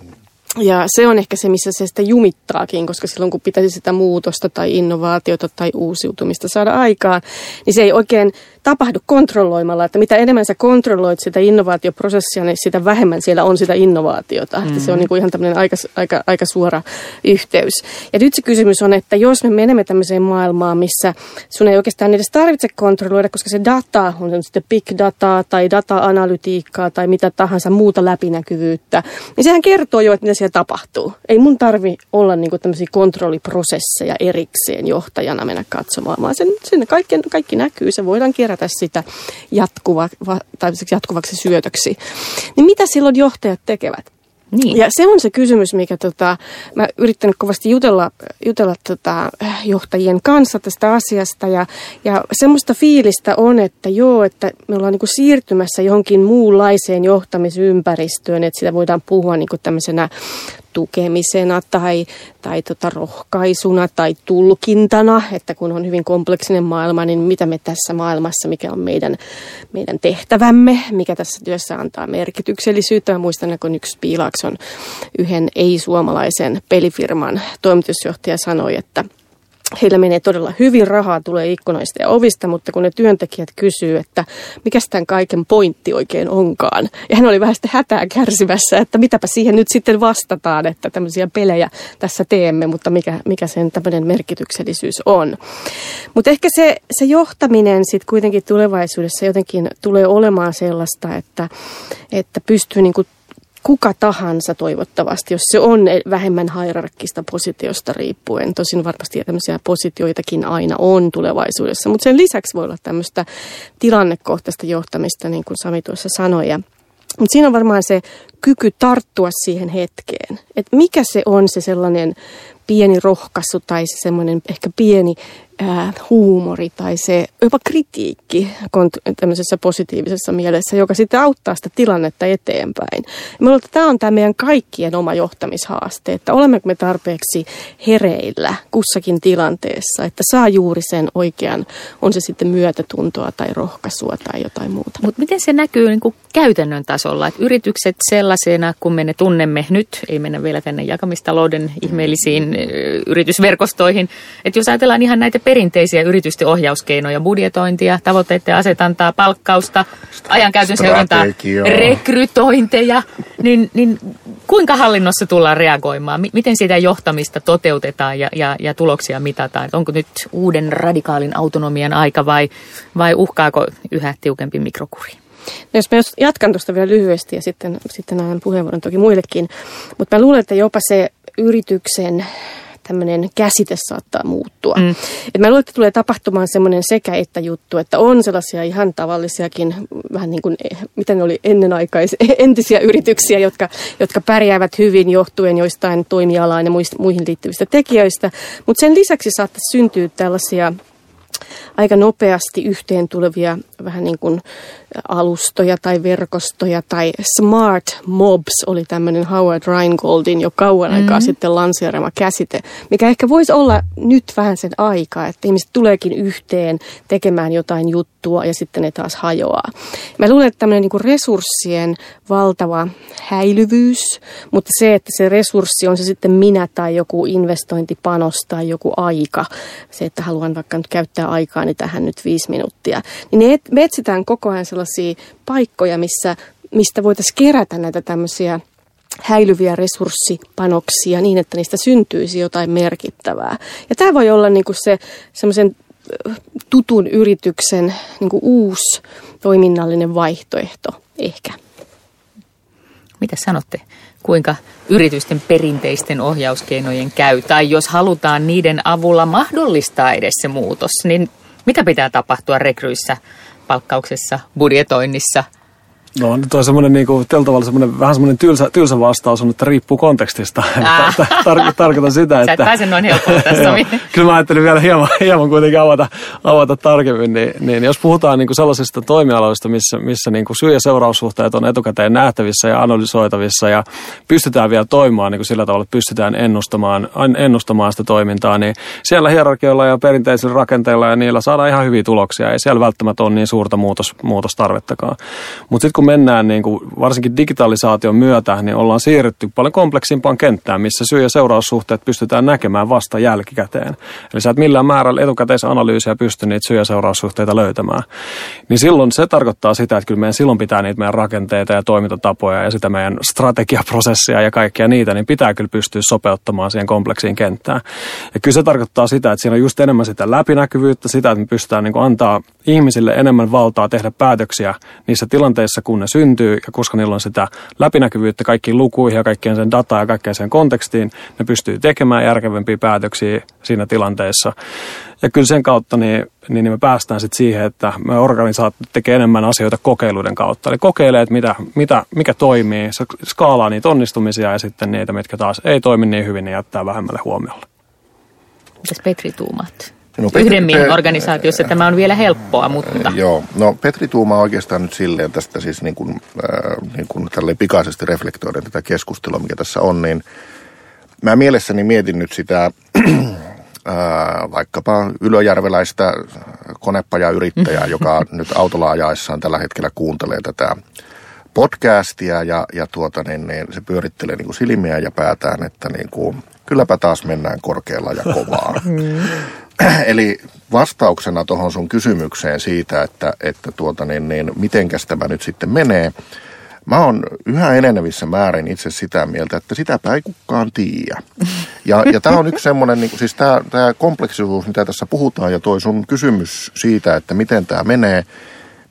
Ja se on ehkä se, missä se sitä jumittaakin, koska silloin kun pitäisi sitä muutosta tai innovaatiota tai uusiutumista saada aikaan, niin se ei oikein tapahdu kontrolloimalla. Että mitä enemmän sä kontrolloit sitä innovaatioprosessia, niin sitä vähemmän siellä on sitä innovaatiota. Mm. Että se on niin kuin ihan tämmöinen aika, aika, aika suora yhteys. Ja nyt se kysymys on, että jos me menemme tämmöiseen maailmaan, missä sun ei oikeastaan edes tarvitse kontrolloida, koska se data, on se sitten big data tai data-analytiikkaa tai mitä tahansa muuta läpinäkyvyyttä, niin sehän kertoo jo, että mitä siellä tapahtuu. Ei mun tarvi olla niinku tämmöisiä kontrolliprosesseja erikseen johtajana mennä katsomaan, vaan sen, sen kaikki, kaikki näkyy. Se voidaan kerätä sitä jatkuva, tai jatkuvaksi syötöksi. Niin mitä silloin johtajat tekevät? Niin. Ja se on se kysymys, mikä tota, mä yrittänyt kovasti jutella, jutella tota, johtajien kanssa tästä asiasta. Ja, ja semmoista fiilistä on, että joo, että me ollaan niinku siirtymässä johonkin muunlaiseen johtamisympäristöön, että sitä voidaan puhua niinku tämmöisenä tukemisena tai, tai tota rohkaisuna tai tulkintana, että kun on hyvin kompleksinen maailma, niin mitä me tässä maailmassa, mikä on meidän, meidän tehtävämme, mikä tässä työssä antaa merkityksellisyyttä. Mä muistan, kun yksi Piilakson yhden ei-suomalaisen pelifirman toimitusjohtaja sanoi, että heillä menee todella hyvin, rahaa tulee ikkunoista ja ovista, mutta kun ne työntekijät kysyy, että mikä tämän kaiken pointti oikein onkaan. Ja hän oli vähän sitten hätää kärsivässä, että mitäpä siihen nyt sitten vastataan, että tämmöisiä pelejä tässä teemme, mutta mikä, mikä sen tämmöinen merkityksellisyys on. Mutta ehkä se, se johtaminen sitten kuitenkin tulevaisuudessa jotenkin tulee olemaan sellaista, että, että pystyy niinku kuka tahansa toivottavasti, jos se on vähemmän hierarkkista positiosta riippuen. Tosin varmasti tämmöisiä positioitakin aina on tulevaisuudessa, mutta sen lisäksi voi olla tämmöistä tilannekohtaista johtamista, niin kuin Sami tuossa sanoi. mutta siinä on varmaan se kyky tarttua siihen hetkeen. Että mikä se on se sellainen pieni rohkaisu tai se semmoinen ehkä pieni huumori tai se jopa kritiikki tämmöisessä positiivisessa mielessä, joka sitten auttaa sitä tilannetta eteenpäin. Ja että tämä on tämä meidän kaikkien oma johtamishaaste, että olemmeko me tarpeeksi hereillä kussakin tilanteessa, että saa juuri sen oikean, on se sitten myötätuntoa tai rohkaisua tai jotain muuta. Mutta miten se näkyy niin kuin käytännön tasolla, että yritykset sellaisena, kun me ne tunnemme nyt, ei mennä vielä tänne jakamistalouden ihmeellisiin yritysverkostoihin, että jos ajatellaan ihan näitä perinteisiä yritysten ohjauskeinoja, budjetointia, tavoitteiden asetantaa, palkkausta, ajankäytön seurantaa, rekrytointeja, niin, niin kuinka hallinnossa tullaan reagoimaan? Miten sitä johtamista toteutetaan ja, ja, ja tuloksia mitataan? Onko nyt uuden radikaalin autonomian aika vai, vai uhkaako yhä tiukempi mikrokuri? No jos mä jatkan tuosta vielä lyhyesti ja sitten, sitten annan puheenvuoron toki muillekin, mutta mä luulen, että jopa se yrityksen tämmöinen käsite saattaa muuttua. Mm. Et mä luulen, että tulee tapahtumaan semmoinen sekä että juttu, että on sellaisia ihan tavallisiakin, vähän niin kuin, eh, mitä ne oli ennenaikaisia, entisiä yrityksiä, jotka, jotka pärjäävät hyvin johtuen joistain toimialaan ja muihin liittyvistä tekijöistä. Mutta sen lisäksi saattaa syntyä tällaisia aika nopeasti yhteen tulevia vähän niin kuin alustoja tai verkostoja tai smart mobs oli tämmöinen Howard Rheingoldin jo kauan mm-hmm. aikaa sitten lanseerama käsite, mikä ehkä voisi olla nyt vähän sen aikaa, että ihmiset tuleekin yhteen tekemään jotain juttua ja sitten ne taas hajoaa. Mä luulen, että tämmöinen niin resurssien valtava häilyvyys, mutta se, että se resurssi on se sitten minä tai joku investointipanos tai joku aika, se, että haluan vaikka nyt käyttää aikaani tähän nyt viisi minuuttia, niin me etsitään koko ajan sellaisia paikkoja, missä, mistä voitaisiin kerätä näitä tämmöisiä häilyviä resurssipanoksia niin, että niistä syntyisi jotain merkittävää. Ja tämä voi olla niinku se semmoisen tutun yrityksen niinku uusi toiminnallinen vaihtoehto ehkä. Mitä sanotte? Kuinka yritysten perinteisten ohjauskeinojen käy? Tai jos halutaan niiden avulla mahdollistaa edes se muutos, niin mitä pitää tapahtua rekryissä palkkauksessa, budjetoinnissa – No nyt on semmoinen niin kuin, tavalla semmoinen, vähän semmoinen tylsä, tylsä vastaus on, että riippuu kontekstista. Ah. Tar- tarkoitan sitä, että... Sä et pääse noin helpolla tässä. kyllä mä ajattelin vielä hieman, hieman kuitenkin avata, avata tarkemmin. Niin, niin jos puhutaan niin kuin sellaisista toimialoista, missä, missä niin kuin syy- ja seuraussuhteet on etukäteen nähtävissä ja analysoitavissa ja pystytään vielä toimimaan niin kuin sillä tavalla, että pystytään ennustamaan, ennustamaan sitä toimintaa, niin siellä hierarkioilla ja perinteisillä rakenteilla ja niillä saadaan ihan hyviä tuloksia. Ei siellä välttämättä ole niin suurta muutos, muutostarvettakaan. Mutta sitten kun kun mennään niin kuin varsinkin digitalisaation myötä, niin ollaan siirrytty paljon kompleksimpaan kenttään, missä syy- ja seuraussuhteet pystytään näkemään vasta jälkikäteen. Eli sä et millään määrällä etukäteisanalyysiä pysty niitä syy- ja seuraussuhteita löytämään. Niin silloin se tarkoittaa sitä, että kyllä meidän silloin pitää niitä meidän rakenteita ja toimintatapoja ja sitä meidän strategiaprosessia ja kaikkia niitä, niin pitää kyllä pystyä sopeuttamaan siihen kompleksiin kenttään. Ja kyllä se tarkoittaa sitä, että siinä on just enemmän sitä läpinäkyvyyttä, sitä, että me pystytään niin kuin antaa ihmisille enemmän valtaa tehdä päätöksiä niissä tilanteissa, kun kun ne syntyy ja koska niillä on sitä läpinäkyvyyttä kaikkiin lukuihin ja kaikkien sen dataa ja kaikkeen sen kontekstiin, ne pystyy tekemään järkevämpiä päätöksiä siinä tilanteessa. Ja kyllä sen kautta niin, niin me päästään sitten siihen, että me organisaatio tekee enemmän asioita kokeiluiden kautta. Eli kokeilee, että mitä, mitä, mikä toimii, skaalaa niitä onnistumisia ja sitten niitä, mitkä taas ei toimi niin hyvin, niin jättää vähemmälle huomiolle. Mitäs Petri tuumaat? No, Petri, Yhden miehen organisaatiossa tämä on vielä helppoa, mutta... Joo, no Petri tuumaa oikeastaan nyt silleen tästä siis niin kuin, äh, niin kuin pikaisesti reflektoiden tätä keskustelua, mikä tässä on, niin mä mielessäni mietin nyt sitä ää, vaikkapa ylöjärveläistä konepajayrittäjää, joka nyt autolla ajaessaan tällä hetkellä kuuntelee tätä podcastia ja, ja tuota, niin, niin se pyörittelee niin kuin silmiä ja päätään, että niin kuin, kylläpä taas mennään korkealla ja kovaa. Eli vastauksena tuohon sun kysymykseen siitä, että, että tuota, niin, niin, mitenkäs tämä nyt sitten menee, Mä oon yhä enenevissä määrin itse sitä mieltä, että sitäpä ei kukaan tiedä. Ja, ja tämä on yksi semmoinen, niin siis tämä kompleksisuus, mitä tässä puhutaan, ja toi sun kysymys siitä, että miten tämä menee,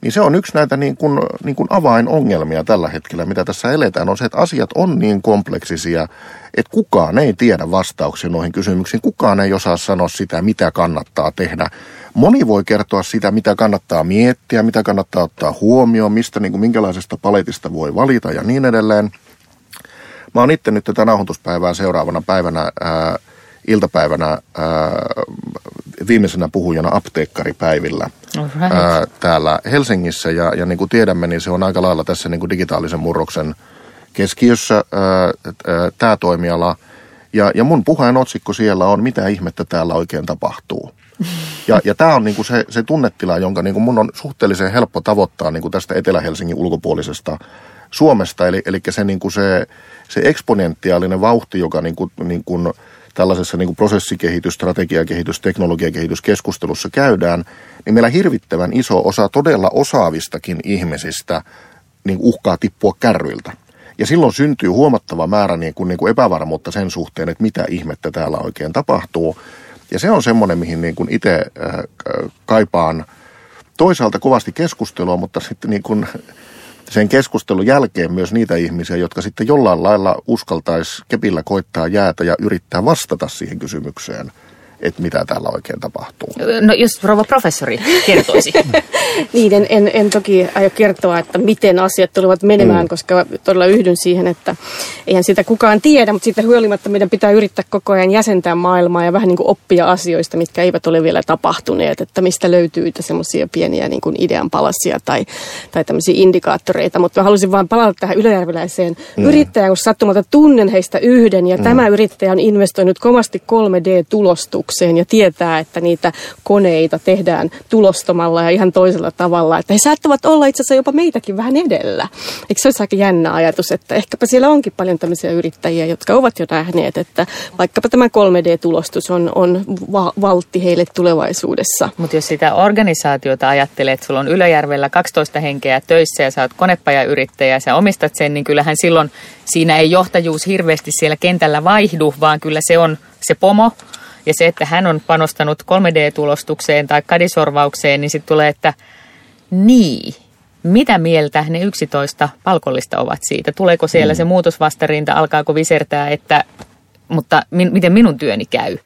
niin se on yksi näitä niin kuin, niin kuin avainongelmia tällä hetkellä, mitä tässä eletään, on se, että asiat on niin kompleksisia, että kukaan ei tiedä vastauksia noihin kysymyksiin, kukaan ei osaa sanoa sitä, mitä kannattaa tehdä. Moni voi kertoa sitä, mitä kannattaa miettiä, mitä kannattaa ottaa huomioon, mistä niin kuin, minkälaisesta paletista voi valita ja niin edelleen. Mä oon itse nyt tätä nauhoituspäivää seuraavana päivänä, ää, iltapäivänä ää, viimeisenä puhujana apteekkaripäivillä ää, täällä Helsingissä. Ja, ja niin kuin tiedämme, niin se on aika lailla tässä niin kuin digitaalisen murroksen keskiössä tämä toimiala. Ja, ja mun puheen otsikko siellä on, mitä ihmettä täällä oikein tapahtuu. Ja, ja tämä on niinku se, se tunnetila, jonka niinku mun on suhteellisen helppo tavoittaa niinku tästä Etelä-Helsingin ulkopuolisesta Suomesta. Eli, eli se, niinku se, se eksponentiaalinen vauhti, joka niinku, niinku tällaisessa niinku prosessikehitys, strategiakehitys, teknologiakehityskeskustelussa käydään, niin meillä hirvittävän iso osa todella osaavistakin ihmisistä niin uhkaa tippua kärryiltä. Ja silloin syntyy huomattava määrä niin kuin, niin kuin epävarmuutta sen suhteen, että mitä ihmettä täällä oikein tapahtuu. Ja se on semmoinen, mihin niin kuin itse äh, kaipaan toisaalta kovasti keskustelua, mutta sitten niin kuin sen keskustelun jälkeen myös niitä ihmisiä, jotka sitten jollain lailla uskaltaisi kepillä koittaa jäätä ja yrittää vastata siihen kysymykseen – että mitä täällä oikein tapahtuu. No jos rouva professori kertoisi. niin, en, en, en toki aio kertoa, että miten asiat tulevat menemään, mm. koska todella yhdyn siihen, että eihän sitä kukaan tiedä, mutta siitä huolimatta meidän pitää yrittää koko ajan jäsentää maailmaa ja vähän niin kuin oppia asioista, mitkä eivät ole vielä tapahtuneet, että mistä löytyy semmoisia pieniä niin kuin idean palasia tai, tai tämmöisiä indikaattoreita. Mutta mä halusin vaan palata tähän yläjärveläiseen mm. yrittäjään, kun sattumalta tunnen heistä yhden ja mm. tämä yrittäjä on investoinut kovasti 3D-tulostukseen tulokseen ja tietää, että niitä koneita tehdään tulostamalla ja ihan toisella tavalla. Että he saattavat olla itse asiassa jopa meitäkin vähän edellä. Eikö se olisi aika jännä ajatus, että ehkäpä siellä onkin paljon tämmöisiä yrittäjiä, jotka ovat jo nähneet, että vaikkapa tämä 3D-tulostus on, on va- valtti heille tulevaisuudessa. Mutta jos sitä organisaatiota ajattelee, että sulla on Ylöjärvellä 12 henkeä töissä ja sä oot konepajayrittäjä ja sä omistat sen, niin kyllähän silloin siinä ei johtajuus hirveästi siellä kentällä vaihdu, vaan kyllä se on se pomo, ja se, että hän on panostanut 3D-tulostukseen tai kadisorvaukseen, niin sitten tulee, että niin, mitä mieltä ne 11 palkollista ovat siitä? Tuleeko siellä mm. se muutosvastarinta, alkaako visertää, että, mutta min, miten minun työni käy?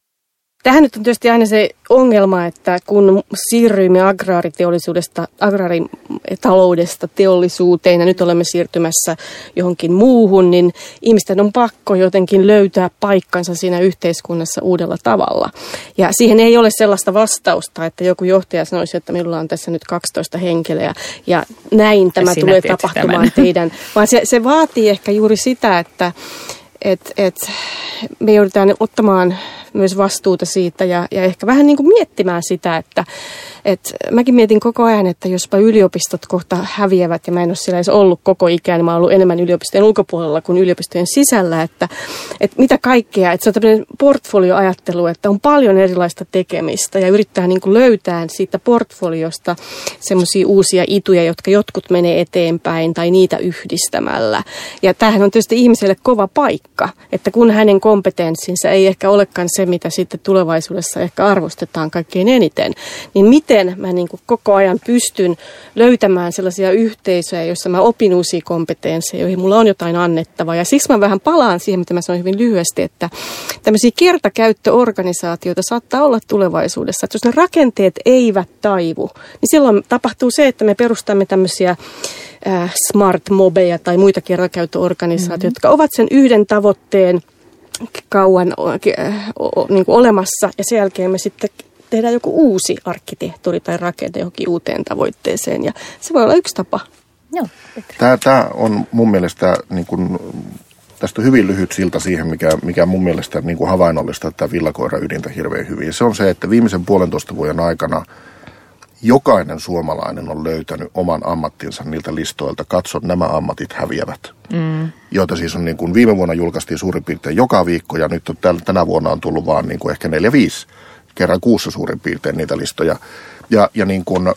Tähän nyt on tietysti aina se ongelma, että kun siirryimme agraariteollisuudesta, agraaritaloudesta teollisuuteen ja nyt olemme siirtymässä johonkin muuhun, niin ihmisten on pakko jotenkin löytää paikkansa siinä yhteiskunnassa uudella tavalla. Ja siihen ei ole sellaista vastausta, että joku johtaja sanoisi, että minulla on tässä nyt 12 henkilöä ja näin tämä tulee tapahtumaan tämän. teidän, vaan se, se vaatii ehkä juuri sitä, että et, et me joudutaan ottamaan myös vastuuta siitä ja, ja ehkä vähän niin kuin miettimään sitä, että et mäkin mietin koko ajan, että jospa yliopistot kohta häviävät ja mä en ole siellä edes ollut koko ikään, mä oon ollut enemmän yliopistojen ulkopuolella kuin yliopistojen sisällä, että, että mitä kaikkea, että se on tämmöinen portfolioajattelu, että on paljon erilaista tekemistä ja yrittää niin kuin löytää siitä portfoliosta semmoisia uusia ituja, jotka jotkut menee eteenpäin tai niitä yhdistämällä. Ja tämähän on tietysti ihmiselle kova paikka, että kun hänen kompetenssinsa ei ehkä olekaan se, mitä sitten tulevaisuudessa ehkä arvostetaan kaikkein eniten, niin miten miten mä niin kuin koko ajan pystyn löytämään sellaisia yhteisöjä, joissa mä opin uusia kompetensseja, joihin mulla on jotain annettavaa. Ja siksi mä vähän palaan siihen, mitä mä sanoin hyvin lyhyesti, että tämmöisiä kertakäyttöorganisaatioita saattaa olla tulevaisuudessa. Että jos ne rakenteet eivät taivu, niin silloin tapahtuu se, että me perustamme tämmöisiä äh, smart mobeja tai muita kertakäyttöorganisaatioita, mm-hmm. jotka ovat sen yhden tavoitteen kauan äh, niin kuin olemassa ja sen jälkeen me sitten tehdään joku uusi arkkitehtuuri tai rakente johonkin uuteen tavoitteeseen ja se voi olla yksi tapa. Joo, Tämä, tämä on mun mielestä niin kuin, tästä on hyvin lyhyt silta siihen, mikä, mikä mun mielestä niin kuin havainnollista tätä villakoira ydintä hirveän hyvin. Se on se, että viimeisen puolentoista vuoden aikana jokainen suomalainen on löytänyt oman ammattinsa niiltä listoilta. Katso, nämä ammatit häviävät. Mm. Joita siis on niin kuin viime vuonna julkaistiin suurin piirtein joka viikko ja nyt on, tänä vuonna on tullut vaan niin kuin ehkä neljä viisi kerran kuussa suurin piirtein niitä listoja. Ja, ja niin kuin,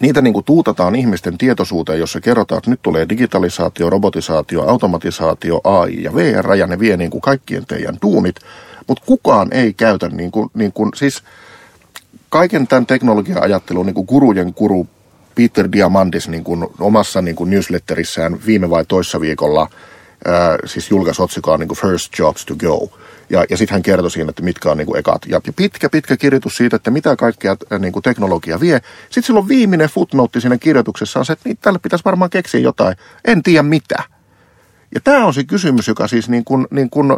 niitä niin kuin tuutataan ihmisten tietoisuuteen, jossa kerrotaan, että nyt tulee digitalisaatio, robotisaatio, automatisaatio, AI ja VR, ja ne vie niin kuin kaikkien teidän duunit, mutta kukaan ei käytä, niin kuin, niin kuin, siis kaiken tämän teknologia-ajattelun niin kuin gurujen guru Peter Diamandis niin kuin omassa niin kuin newsletterissään viime vai toissa viikolla ää, siis julkaisi otsikkoa niin kuin First Jobs to Go. Ja, ja sitten hän kertoi siinä, että mitkä on niin kuin ekat. Ja, pitkä, pitkä kirjoitus siitä, että mitä kaikkea niin kuin teknologia vie. Sitten silloin viimeinen footnote siinä kirjoituksessa on se, että niin, tälle pitäisi varmaan keksiä jotain. En tiedä mitä. Ja tämä on se kysymys, joka siis niin kuin, niin kuin,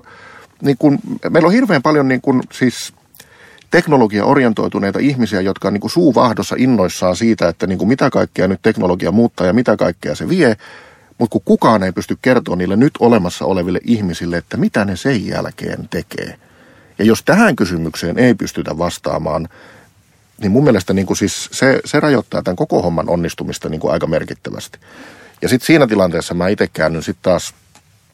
niin kuin, meillä on hirveän paljon niin kuin, siis teknologia-orientoituneita ihmisiä, jotka on niin kuin suuvahdossa innoissaan siitä, että niin kuin mitä kaikkea nyt teknologia muuttaa ja mitä kaikkea se vie. Mutta kun kukaan ei pysty kertoa niille nyt olemassa oleville ihmisille, että mitä ne sen jälkeen tekee. Ja jos tähän kysymykseen ei pystytä vastaamaan, niin mun mielestä niin kuin siis se, se rajoittaa tämän koko homman onnistumista niin kuin aika merkittävästi. Ja sitten siinä tilanteessa mä itse käännyn sitten taas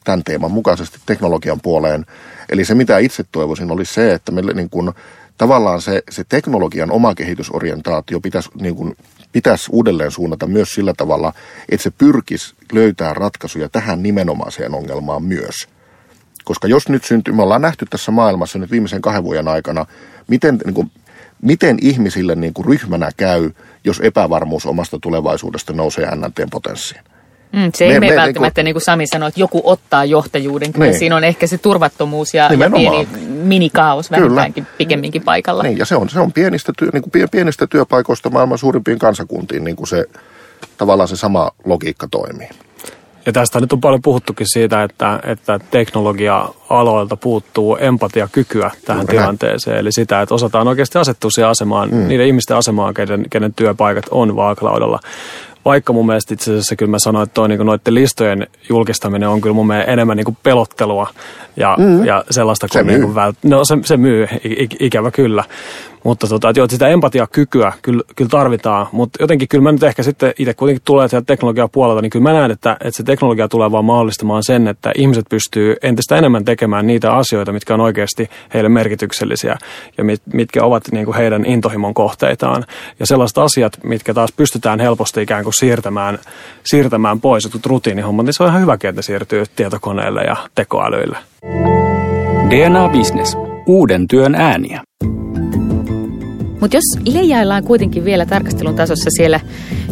tämän teeman mukaisesti teknologian puoleen. Eli se, mitä itse toivoisin, oli se, että meille niin kuin, tavallaan se, se teknologian oma kehitysorientaatio pitäisi, niin kuin, pitäisi uudelleen suunnata myös sillä tavalla, että se pyrkisi löytää ratkaisuja tähän nimenomaiseen ongelmaan myös. Koska jos nyt syntyy, me ollaan nähty tässä maailmassa nyt viimeisen kahden vuoden aikana, miten, niin kuin, miten ihmisille niin kuin ryhmänä käy, jos epävarmuus omasta tulevaisuudesta nousee NNTn potenssiin. Mm, se ei me, me välttämättä, niin kuin, niin kuin Sami sanoi, että joku ottaa johtajuuden. Kyllä niin. siinä on ehkä se turvattomuus ja, ja pieni minikaos vähintäänkin pikemminkin paikalla. Niin, ja se on, se on pienistä, työ, niin kuin pienistä työpaikoista maailman suurimpiin kansakuntiin niin kuin se, tavallaan se sama logiikka toimii. Ja tästä nyt on paljon puhuttukin siitä, että, että teknologia-aloilta puuttuu empatiakykyä tähän Juuri tilanteeseen. Näin. Eli sitä, että osataan oikeasti asettua siihen asemaan, mm. niiden ihmisten asemaan, kenen, kenen työpaikat on vaakalaudalla. Vaikka mun mielestä itse asiassa kyllä mä sanoin, että toi, niin noiden listojen julkistaminen on kyllä mun mielestä enemmän niin pelottelua ja, mm. ja sellaista kuin, se niin kuin vält... No se, se myy, ikävä kyllä. Mutta tota, että joo, sitä empatiakykyä kyllä, kyllä tarvitaan, mutta jotenkin kyllä mä nyt ehkä sitten itse kuitenkin tulee sieltä teknologian puolelta, niin kyllä mä näen, että, että se teknologia tulee vaan mahdollistamaan sen, että ihmiset pystyy entistä enemmän tekemään niitä asioita, mitkä on oikeasti heille merkityksellisiä ja mit, mitkä ovat niin kuin heidän intohimon kohteitaan. Ja sellaiset asiat, mitkä taas pystytään helposti ikään kuin siirtämään, siirtämään pois, että rutiinihommat, niin se on ihan hyvä, että siirtyy tietokoneelle ja tekoälyille. DNA Business. Uuden työn ääniä. Mutta jos leijaillaan kuitenkin vielä tarkastelun tasossa siellä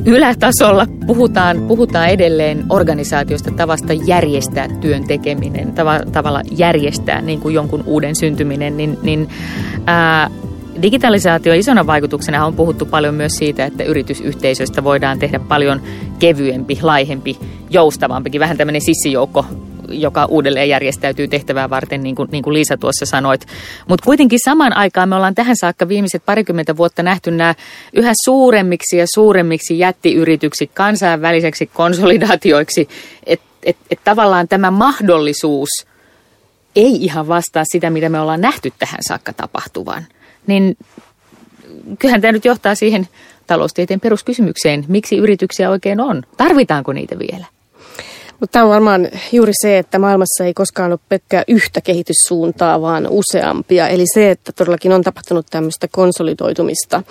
ylätasolla, puhutaan, puhutaan edelleen organisaatiosta tavasta järjestää työn tekeminen, tava, tavalla järjestää niin kuin jonkun uuden syntyminen, niin, niin ää, Digitalisaatio isona vaikutuksena on puhuttu paljon myös siitä, että yritysyhteisöstä voidaan tehdä paljon kevyempi, laihempi, joustavampikin, vähän tämmöinen sissijoukko joka uudelleen järjestäytyy tehtävää varten, niin kuin, niin kuin Liisa tuossa sanoit. Mutta kuitenkin samaan aikaan me ollaan tähän saakka viimeiset parikymmentä vuotta nähty nämä yhä suuremmiksi ja suuremmiksi jättiyrityksiksi, kansainväliseksi konsolidaatioiksi, että et, et tavallaan tämä mahdollisuus ei ihan vastaa sitä, mitä me ollaan nähty tähän saakka tapahtuvan. Niin kyllähän tämä nyt johtaa siihen taloustieteen peruskysymykseen, miksi yrityksiä oikein on? Tarvitaanko niitä vielä? Mutta tämä on varmaan juuri se, että maailmassa ei koskaan ole pelkkää yhtä kehityssuuntaa, vaan useampia. Eli se, että todellakin on tapahtunut tämmöistä konsolidoitumista,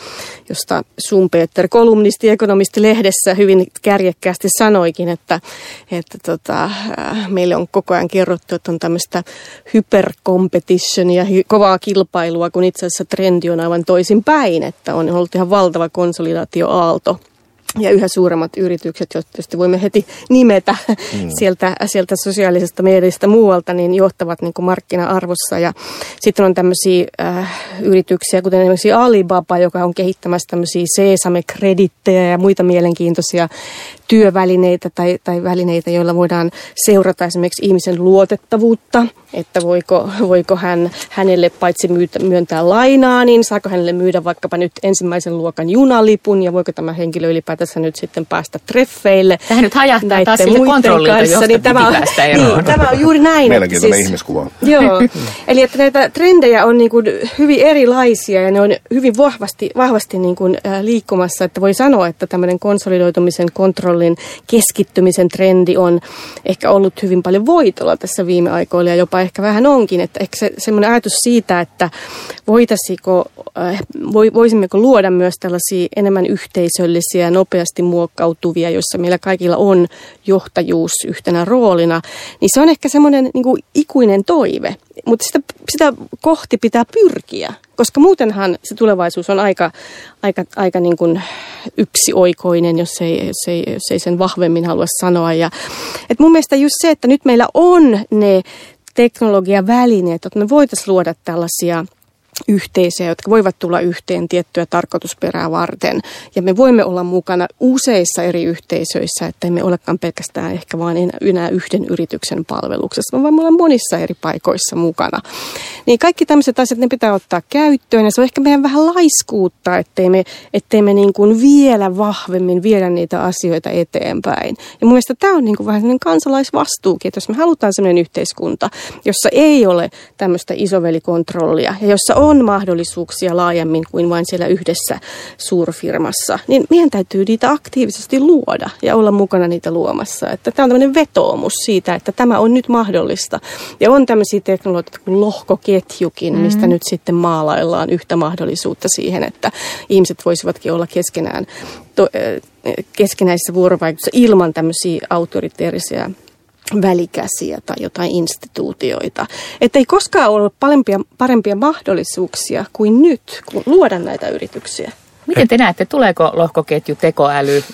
josta Sumpeter, kolumnisti ekonomisti lehdessä hyvin kärjekkäästi sanoikin, että, että tota, äh, meille on koko ajan kerrottu, että on tämmöistä hypercompetitionia, kovaa kilpailua, kun itse asiassa trendi on aivan toisin päin, että on ollut ihan valtava konsolidaatioaalto ja yhä suuremmat yritykset, tietysti voimme heti nimetä mm. sieltä, sieltä sosiaalisesta mediasta muualta, niin johtavat niin kuin markkina-arvossa. Ja sitten on tämmöisiä äh, yrityksiä, kuten esimerkiksi Alibaba, joka on kehittämässä tämmöisiä Sesame-kredittejä ja muita mielenkiintoisia työvälineitä tai, tai välineitä, joilla voidaan seurata esimerkiksi ihmisen luotettavuutta, että voiko, voiko hän hänelle paitsi myytä, myöntää lainaa, niin saako hänelle myydä vaikkapa nyt ensimmäisen luokan junalipun ja voiko tämä henkilö ylipäätänsä nyt sitten päästä treffeille. Tähän nyt hajahtaa taas sille kontrollilta, kanssa, niin tämä, on, niin, tämä on juuri näin. Mielenkiintoinen siis, ihmiskuva. Joo, eli että näitä trendejä on niin kuin hyvin erilaisia ja ne on hyvin vahvasti, vahvasti niin kuin, liikkumassa, että voi sanoa, että tämmöinen konsolidoitumisen kontrolli kontrollin keskittymisen trendi on ehkä ollut hyvin paljon voitolla tässä viime aikoina ja jopa ehkä vähän onkin. Että ehkä se, semmoinen ajatus siitä, että voitaisiko, äh, voisimmeko luoda myös tällaisia enemmän yhteisöllisiä, nopeasti muokkautuvia, joissa meillä kaikilla on johtajuus yhtenä roolina, niin se on ehkä semmoinen niin kuin ikuinen toive. Mutta sitä, sitä kohti pitää pyrkiä, koska muutenhan se tulevaisuus on aika, aika, aika niin kuin yksioikoinen, jos ei, jos, ei, jos ei sen vahvemmin halua sanoa. Ja, et mun mielestä just se, että nyt meillä on ne teknologian välineet, että me voitaisiin luoda tällaisia – yhteisöjä, jotka voivat tulla yhteen tiettyä tarkoitusperää varten. Ja me voimme olla mukana useissa eri yhteisöissä, että emme olekaan pelkästään ehkä vain enää yhden yrityksen palveluksessa, vaan voimme olla monissa eri paikoissa mukana. Niin kaikki tämmöiset asiat, ne pitää ottaa käyttöön ja se on ehkä meidän vähän laiskuutta, ettei me, ettei me niin kuin vielä vahvemmin viedä niitä asioita eteenpäin. Ja mun mielestä tämä on niin kuin vähän sellainen kansalaisvastuukin, että jos me halutaan sellainen yhteiskunta, jossa ei ole tämmöistä isovelikontrollia ja jossa on on mahdollisuuksia laajemmin kuin vain siellä yhdessä suurfirmassa, niin meidän täytyy niitä aktiivisesti luoda ja olla mukana niitä luomassa. Että tämä on tämmöinen vetoomus siitä, että tämä on nyt mahdollista. Ja on tämmöisiä teknologioita kuin lohkoketjukin, mm-hmm. mistä nyt sitten maalaillaan yhtä mahdollisuutta siihen, että ihmiset voisivatkin olla keskenään to, keskenäisessä vuorovaikutuksessa ilman tämmöisiä autoriteerisia välikäsiä tai jotain instituutioita. Että ei koskaan ollut parempia, parempia mahdollisuuksia kuin nyt, kun luoda näitä yrityksiä. Miten te näette, tuleeko lohkoketju, tekoäly,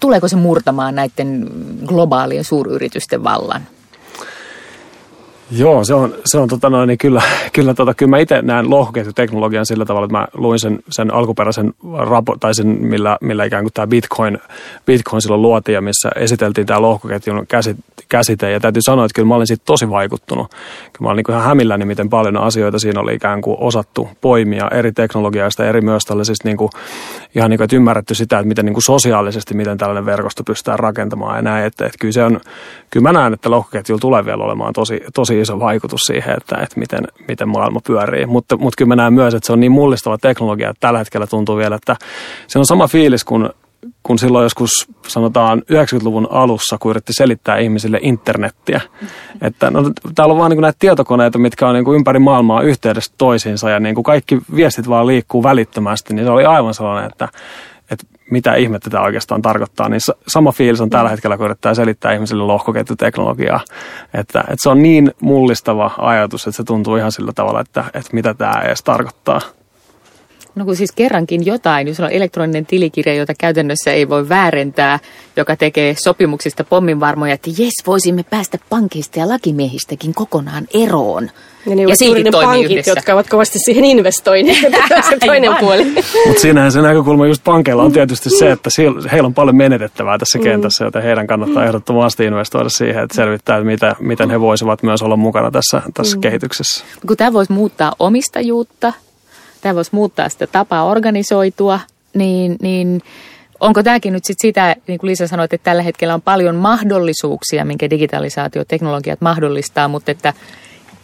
tuleeko se murtamaan näiden globaalien suuryritysten vallan? Joo, se on, se on tota noin, niin kyllä, kyllä, tota, kyllä mä itse näen lohkoketjuteknologian sillä tavalla, että mä luin sen, sen alkuperäisen rapo, tai sen, millä, millä ikään kuin tämä Bitcoin, Bitcoin silloin luotiin ja missä esiteltiin tämä lohkoketjun käsit, käsite. Ja täytyy sanoa, että kyllä mä olin siitä tosi vaikuttunut. Kyllä mä olin niin ihan hämilläni, miten paljon asioita siinä oli ikään kuin osattu poimia eri teknologiasta, eri myös tällaisista niin kuin, ihan niin kuin, että ymmärretty sitä, että miten niin kuin sosiaalisesti, miten tällainen verkosto pystytään rakentamaan ja näin. Että, että kyllä, se on, kyllä mä näen, että lohkoketjulla tulee vielä olemaan tosi, tosi iso vaikutus siihen, että, että miten, miten maailma pyörii. Mutta, mutta kyllä mä näen myös, että se on niin mullistava teknologia, että tällä hetkellä tuntuu vielä, että se on sama fiilis kuin kun silloin joskus sanotaan 90-luvun alussa, kun yritti selittää ihmisille internettiä. Että no, täällä on vaan niin näitä tietokoneita, mitkä on niin kuin ympäri maailmaa yhteydessä toisiinsa ja niin kuin kaikki viestit vaan liikkuu välittömästi, niin se oli aivan sellainen, että, että mitä ihmettä tämä oikeastaan tarkoittaa. Niin sama fiilis on tällä hetkellä, kun yrittää selittää ihmisille lohkoketjuteknologiaa. Että, että se on niin mullistava ajatus, että se tuntuu ihan sillä tavalla, että, että mitä tämä edes tarkoittaa. No kun siis kerrankin jotain, jos on elektroninen tilikirja, jota käytännössä ei voi väärentää, joka tekee sopimuksista pomminvarmoja, että jes, voisimme päästä pankeista ja lakimiehistäkin kokonaan eroon. Ja ne ja juuri ne pankit, yhdessä. jotka ovat kovasti siihen investoineet, se toinen puoli. Mutta siinähän se näkökulma just pankeilla on tietysti se, että heillä on paljon menetettävää tässä mm. kentässä, joten heidän kannattaa ehdottomasti investoida siihen, että selvittää, että mitä, miten he voisivat myös olla mukana tässä, tässä mm. kehityksessä. Kun tämä voisi muuttaa omistajuutta, tämä voisi muuttaa sitä tapaa organisoitua, niin, niin onko tämäkin nyt sit sitä, niin kuin Liisa sanoi, että tällä hetkellä on paljon mahdollisuuksia, minkä digitalisaatio, teknologiat mahdollistaa, mutta että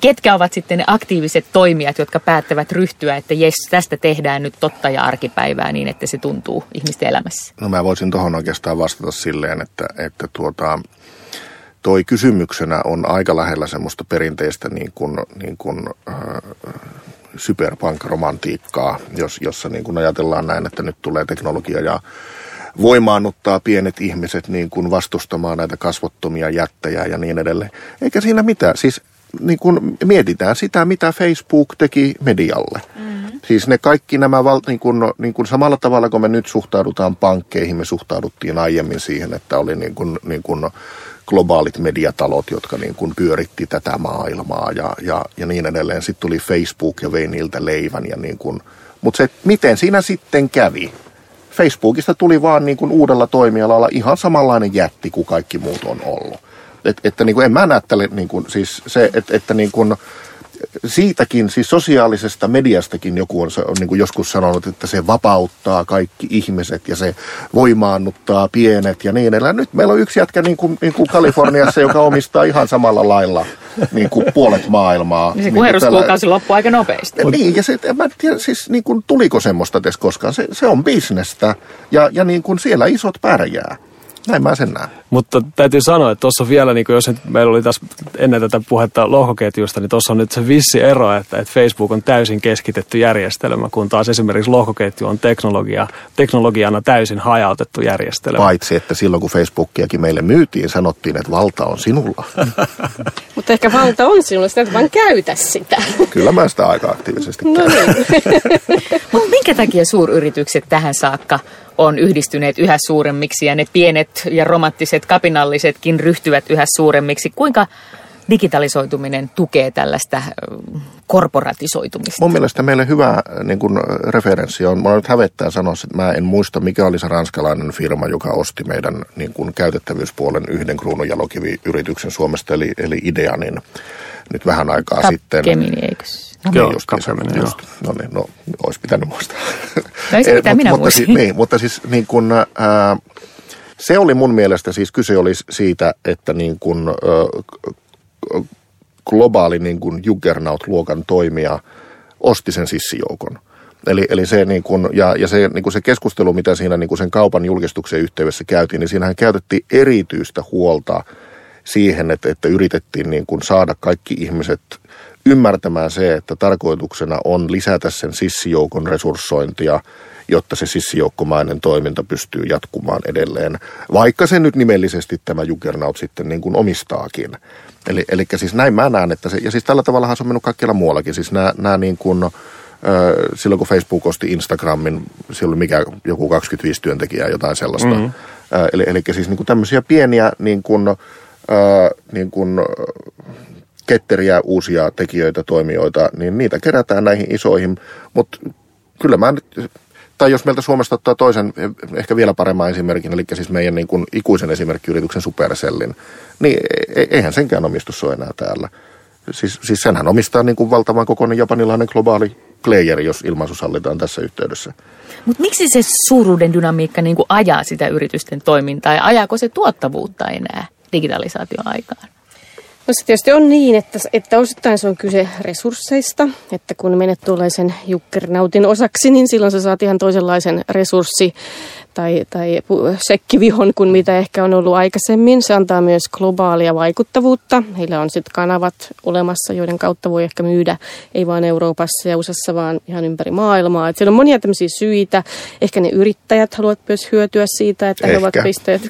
ketkä ovat sitten ne aktiiviset toimijat, jotka päättävät ryhtyä, että jes, tästä tehdään nyt totta ja arkipäivää niin, että se tuntuu ihmisten elämässä? No mä voisin tuohon oikeastaan vastata silleen, että, että tuota, toi kysymyksenä on aika lähellä semmoista perinteistä niin kuin, niin kuin, äh, superpunk-romantiikkaa, jos, jossa niin kuin ajatellaan näin, että nyt tulee teknologia ja voimaannuttaa pienet ihmiset niin kuin vastustamaan näitä kasvottomia jättejä ja niin edelleen. Eikä siinä mitään. Siis niin kuin mietitään sitä, mitä Facebook teki medialle. Mm-hmm. Siis ne kaikki nämä, val, niin kuin, niin kuin samalla tavalla kuin me nyt suhtaudutaan pankkeihin, me suhtauduttiin aiemmin siihen, että oli niin kuin, niin kuin globaalit mediatalot, jotka niin kuin pyöritti tätä maailmaa ja, ja, ja niin edelleen. Sitten tuli Facebook ja vei niiltä leivän. Ja niin kuin, mutta se, miten siinä sitten kävi? Facebookista tuli vaan niin kuin uudella toimialalla ihan samanlainen jätti kuin kaikki muut on ollut. Et, että niin kuin en mä näyttele, niin kuin, siis se, että, että niin kuin, siitäkin, siis sosiaalisesta mediastakin joku on, on niin kuin joskus sanonut, että se vapauttaa kaikki ihmiset ja se voimaannuttaa pienet ja niin edelleen. Nyt meillä on yksi jätkä niin kuin, niin kuin Kaliforniassa, joka omistaa ihan samalla lailla niin kuin puolet maailmaa. Niin se kuheruskuukausi niin loppuu aika nopeasti. Niin, ja se, en mä tiedä, siis niin kuin, tuliko semmoista edes koskaan. Se, se on bisnestä ja, ja niin kuin siellä isot pärjää. Näin mä sen näen. Mutta täytyy sanoa, että tuossa vielä, niin jos nyt meillä oli tässä ennen tätä puhetta lohkoketjusta, niin tuossa on nyt se vissi ero, että, että Facebook on täysin keskitetty järjestelmä, kun taas esimerkiksi lohkoketju on teknologia, teknologiana täysin hajautettu järjestelmä. Paitsi, että silloin kun Facebookiakin meille myytiin, sanottiin, että valta on sinulla. Mutta ehkä valta on sinulla, sitä vaan käytä sitä. Kyllä mä sitä aika aktiivisesti No niin. Mutta minkä takia suuryritykset tähän saakka on yhdistyneet yhä suuremmiksi ja ne pienet ja romanttiset kapinallisetkin ryhtyvät yhä suuremmiksi? Kuinka digitalisoituminen tukee tällaista korporatisoitumista? Mun mielestä meille hyvä äh, niin kun, referenssi on, mä nyt hävettää sanoa, että mä en muista mikä oli se ranskalainen firma, joka osti meidän niin kun, käytettävyyspuolen yhden kruununjalokiviyrityksen Suomesta, eli, eli Ideanin nyt vähän aikaa sitten. Capgemini, eikös? No, Niin joo, just, Capgemini, just, no niin, no olisi pitänyt muistaa. No ei se Eh, mitään, minä mutta, muistin. siis, niin, mutta siis niin kun, ää, se oli mun mielestä, siis kyse oli siitä, että niin kun, ä, globaali niin kun Juggernaut-luokan toimija osti sen sissijoukon. Eli, eli se, niin kun, ja, ja se, niin kun se keskustelu, mitä siinä niin kun sen kaupan julkistuksen yhteydessä käytiin, niin siinähän käytettiin erityistä huolta siihen, että, että yritettiin niin kun saada kaikki ihmiset ymmärtämään se, että tarkoituksena on lisätä sen sissijoukon resurssointia, jotta se sissijoukkomainen toiminta pystyy jatkumaan edelleen, vaikka se nyt nimellisesti tämä Juggernaut sitten niin kuin omistaakin. Eli, eli siis näin mä näen, että se, ja siis tällä tavallahan se on mennyt kaikkialla muuallakin, siis nämä, nämä niin kuin, silloin kun Facebook osti Instagramin, siellä oli mikä, joku 25 työntekijää, jotain sellaista. Mm-hmm. Eli, eli siis niin kuin tämmöisiä pieniä niin kuin, niin kuin, ketteriä uusia tekijöitä, toimijoita, niin niitä kerätään näihin isoihin, mutta kyllä mä nyt, tai jos meiltä Suomesta ottaa toisen, ehkä vielä paremman esimerkin, eli siis meidän niin kuin ikuisen esimerkkiyrityksen Supercellin, niin e- eihän senkään omistus ole enää täällä. Siis, siis senhän omistaa niin kuin valtavan kokoinen japanilainen globaali player, jos ilmaisu sallitaan tässä yhteydessä. Mutta miksi se suuruuden dynamiikka niin kuin ajaa sitä yritysten toimintaa ja ajaako se tuottavuutta enää digitalisaation aikaan? No se tietysti on niin, että, että osittain se on kyse resursseista, että kun menet tuollaisen jukkernautin osaksi, niin silloin sä saat ihan toisenlaisen resurssi tai, tai sekkivihon kuin mitä ehkä on ollut aikaisemmin. Se antaa myös globaalia vaikuttavuutta. Heillä on sitten kanavat olemassa, joiden kautta voi ehkä myydä, ei vain Euroopassa ja USAssa, vaan ihan ympäri maailmaa. Et siellä on monia tämmöisiä syitä. Ehkä ne yrittäjät haluavat myös hyötyä siitä, että he ovat Ehkä. pistäneet 10-20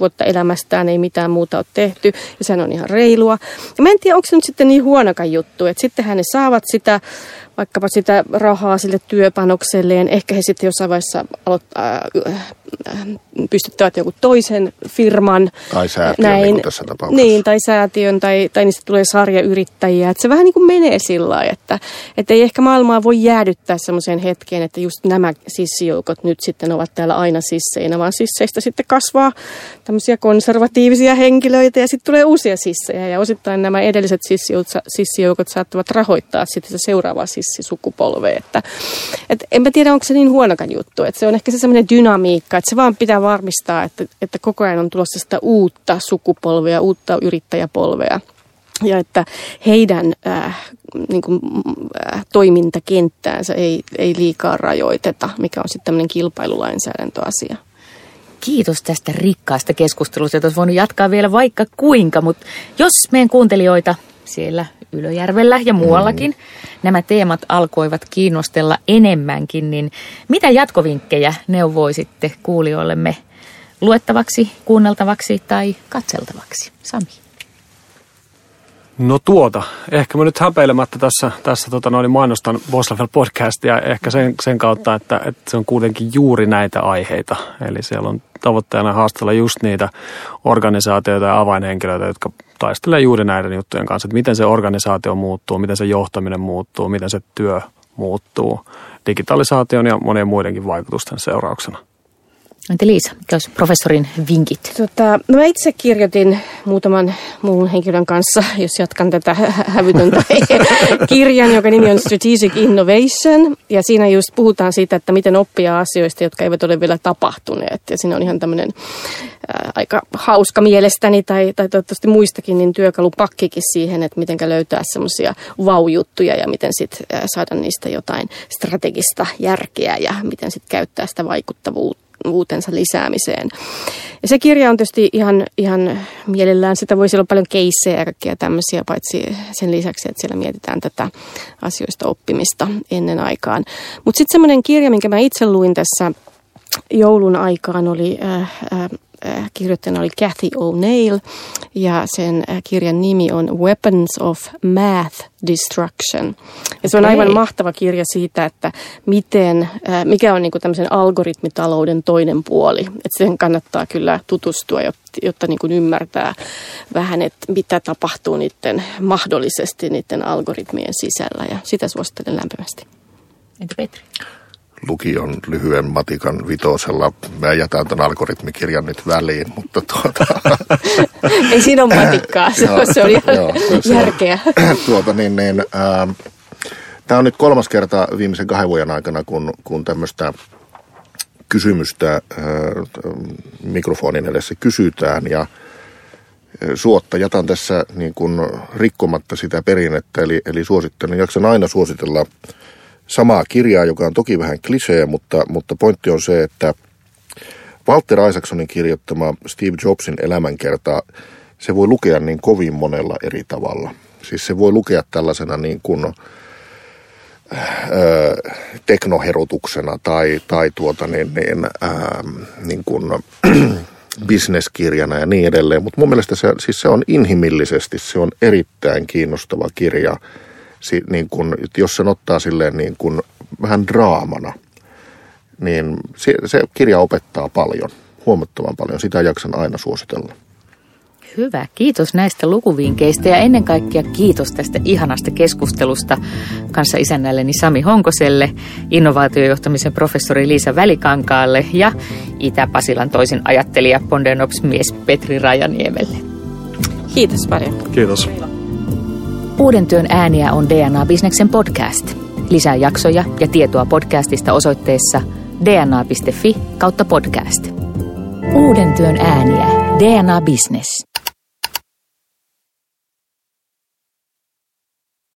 vuotta elämästään, ei mitään muuta ole tehty. Ja sehän on ihan reilua. Ja mä en tiedä, onko se nyt sitten niin huonokaan juttu, että sittenhän ne saavat sitä vaikkapa sitä rahaa sille työpanokselleen. Ehkä he sitten jossain vaiheessa aloittaa, äh, pystyttävät jonkun toisen firman. Tai säätiön, niin kuin tässä tapauksessa. Niin, tai säätiön, tai, tai niistä tulee sarjayrittäjiä. Että se vähän niin kuin menee sillä lailla, että, että ei ehkä maailmaa voi jäädyttää semmoiseen hetkeen, että just nämä sissijoukot nyt sitten ovat täällä aina sisseinä, vaan sisseistä sitten kasvaa tämmöisiä konservatiivisia henkilöitä ja sitten tulee uusia sissejä. Ja osittain nämä edelliset sissijoukot, sissijoukot saattavat rahoittaa sitten se seuraavaa sissisukupolvea. Että, et enpä tiedä, onko se niin huonokan juttu. Että se on ehkä se semmoinen dynamiikka, että se vaan pitää varmistaa, että, että koko ajan on tulossa sitä uutta sukupolvea, uutta yrittäjäpolvea. Ja että heidän äh, niin kuin, äh, toimintakenttäänsä ei, ei liikaa rajoiteta, mikä on sitten tämmöinen kilpailulainsäädäntöasia. Kiitos tästä rikkaasta keskustelusta, jota olisi voinut jatkaa vielä vaikka kuinka, mutta jos meidän kuuntelijoita siellä Ylöjärvellä ja muuallakin mm. nämä teemat alkoivat kiinnostella enemmänkin, niin mitä jatkovinkkejä neuvoisitte kuulijoillemme luettavaksi, kuunneltavaksi tai katseltavaksi? Sami. No tuota, ehkä mä nyt häpeilemättä tässä, tässä tota noin, mainostan Boss podcastia ehkä sen, sen kautta, että, että se on kuitenkin juuri näitä aiheita. Eli siellä on tavoitteena haastella just niitä organisaatioita ja avainhenkilöitä, jotka taistelee juuri näiden juttujen kanssa, että miten se organisaatio muuttuu, miten se johtaminen muuttuu, miten se työ muuttuu digitalisaation ja monien muidenkin vaikutusten seurauksena. Entä Liisa, mikä olisi professorin vinkit? Tota, no mä itse kirjoitin muutaman muun henkilön kanssa, jos jatkan tätä hävytöntä kirjan, joka nimi on Strategic Innovation. Ja siinä just puhutaan siitä, että miten oppia asioista, jotka eivät ole vielä tapahtuneet. Ja siinä on ihan tämmöinen äh, aika hauska mielestäni, tai, tai toivottavasti muistakin, niin työkalupakkikin siihen, että miten löytää semmoisia vaujuttuja ja miten sitten äh, saada niistä jotain strategista järkeä ja miten sitten käyttää sitä vaikuttavuutta uutensa lisäämiseen. Ja se kirja on tietysti ihan, ihan mielellään, sitä voisi olla paljon keissejä ja tämmöisiä, paitsi sen lisäksi, että siellä mietitään tätä asioista oppimista ennen aikaan. Mutta sitten semmoinen kirja, minkä mä itse luin tässä joulun aikaan, oli äh, äh, Äh, kirjoittajana oli Kathy O'Neill ja sen äh, kirjan nimi on Weapons of Math Destruction. Ja se on okay. aivan mahtava kirja siitä, että miten, äh, mikä on niin kuin tämmöisen algoritmitalouden toinen puoli. Että sen kannattaa kyllä tutustua, jotta, jotta niin kuin ymmärtää vähän, että mitä tapahtuu niiden mahdollisesti niiden algoritmien sisällä. Ja sitä suosittelen lämpimästi. Entä Petri? Lukion lyhyen matikan vitosella. Mä jätän tämän algoritmikirjan nyt väliin, mutta tuota... Ei siinä ole matikkaa, se, on, se on ihan joo, järkeä. tuota, niin, niin, äh, Tämä on nyt kolmas kerta viimeisen kahden vuoden aikana, kun, kun tämmöistä kysymystä äh, mikrofonin edessä kysytään ja suotta jätän tässä niin kuin rikkomatta sitä perinnettä, eli, eli suosittelen, jaksan aina suositella samaa kirjaa, joka on toki vähän klisee, mutta, mutta pointti on se, että Walter Isaacsonin kirjoittama Steve Jobsin elämänkerta, se voi lukea niin kovin monella eri tavalla. Siis se voi lukea tällaisena niin kuin, öö, teknoherutuksena tai, tai tuota niin, niin, ää, niin kuin, bisneskirjana ja niin edelleen. Mutta mun mielestä se, siis se on inhimillisesti, se on erittäin kiinnostava kirja – niin kun, jos sen ottaa silleen niin kun vähän draamana, niin se, se kirja opettaa paljon, huomattavan paljon. Sitä jaksan aina suositella. Hyvä, kiitos näistä lukuvinkeistä ja ennen kaikkea kiitos tästä ihanasta keskustelusta kanssa isännälleni Sami Honkoselle, innovaatiojohtamisen professori Liisa Välikankaalle ja Itä-Pasilan toisin ajattelija Pondenops-mies Petri Rajaniemelle. Kiitos paljon. Kiitos. Uuden työn ääniä on DNA Bisneksen podcast. Lisää jaksoja ja tietoa podcastista osoitteessa dna.fi kautta podcast. Uuden työn ääniä. DNA Business.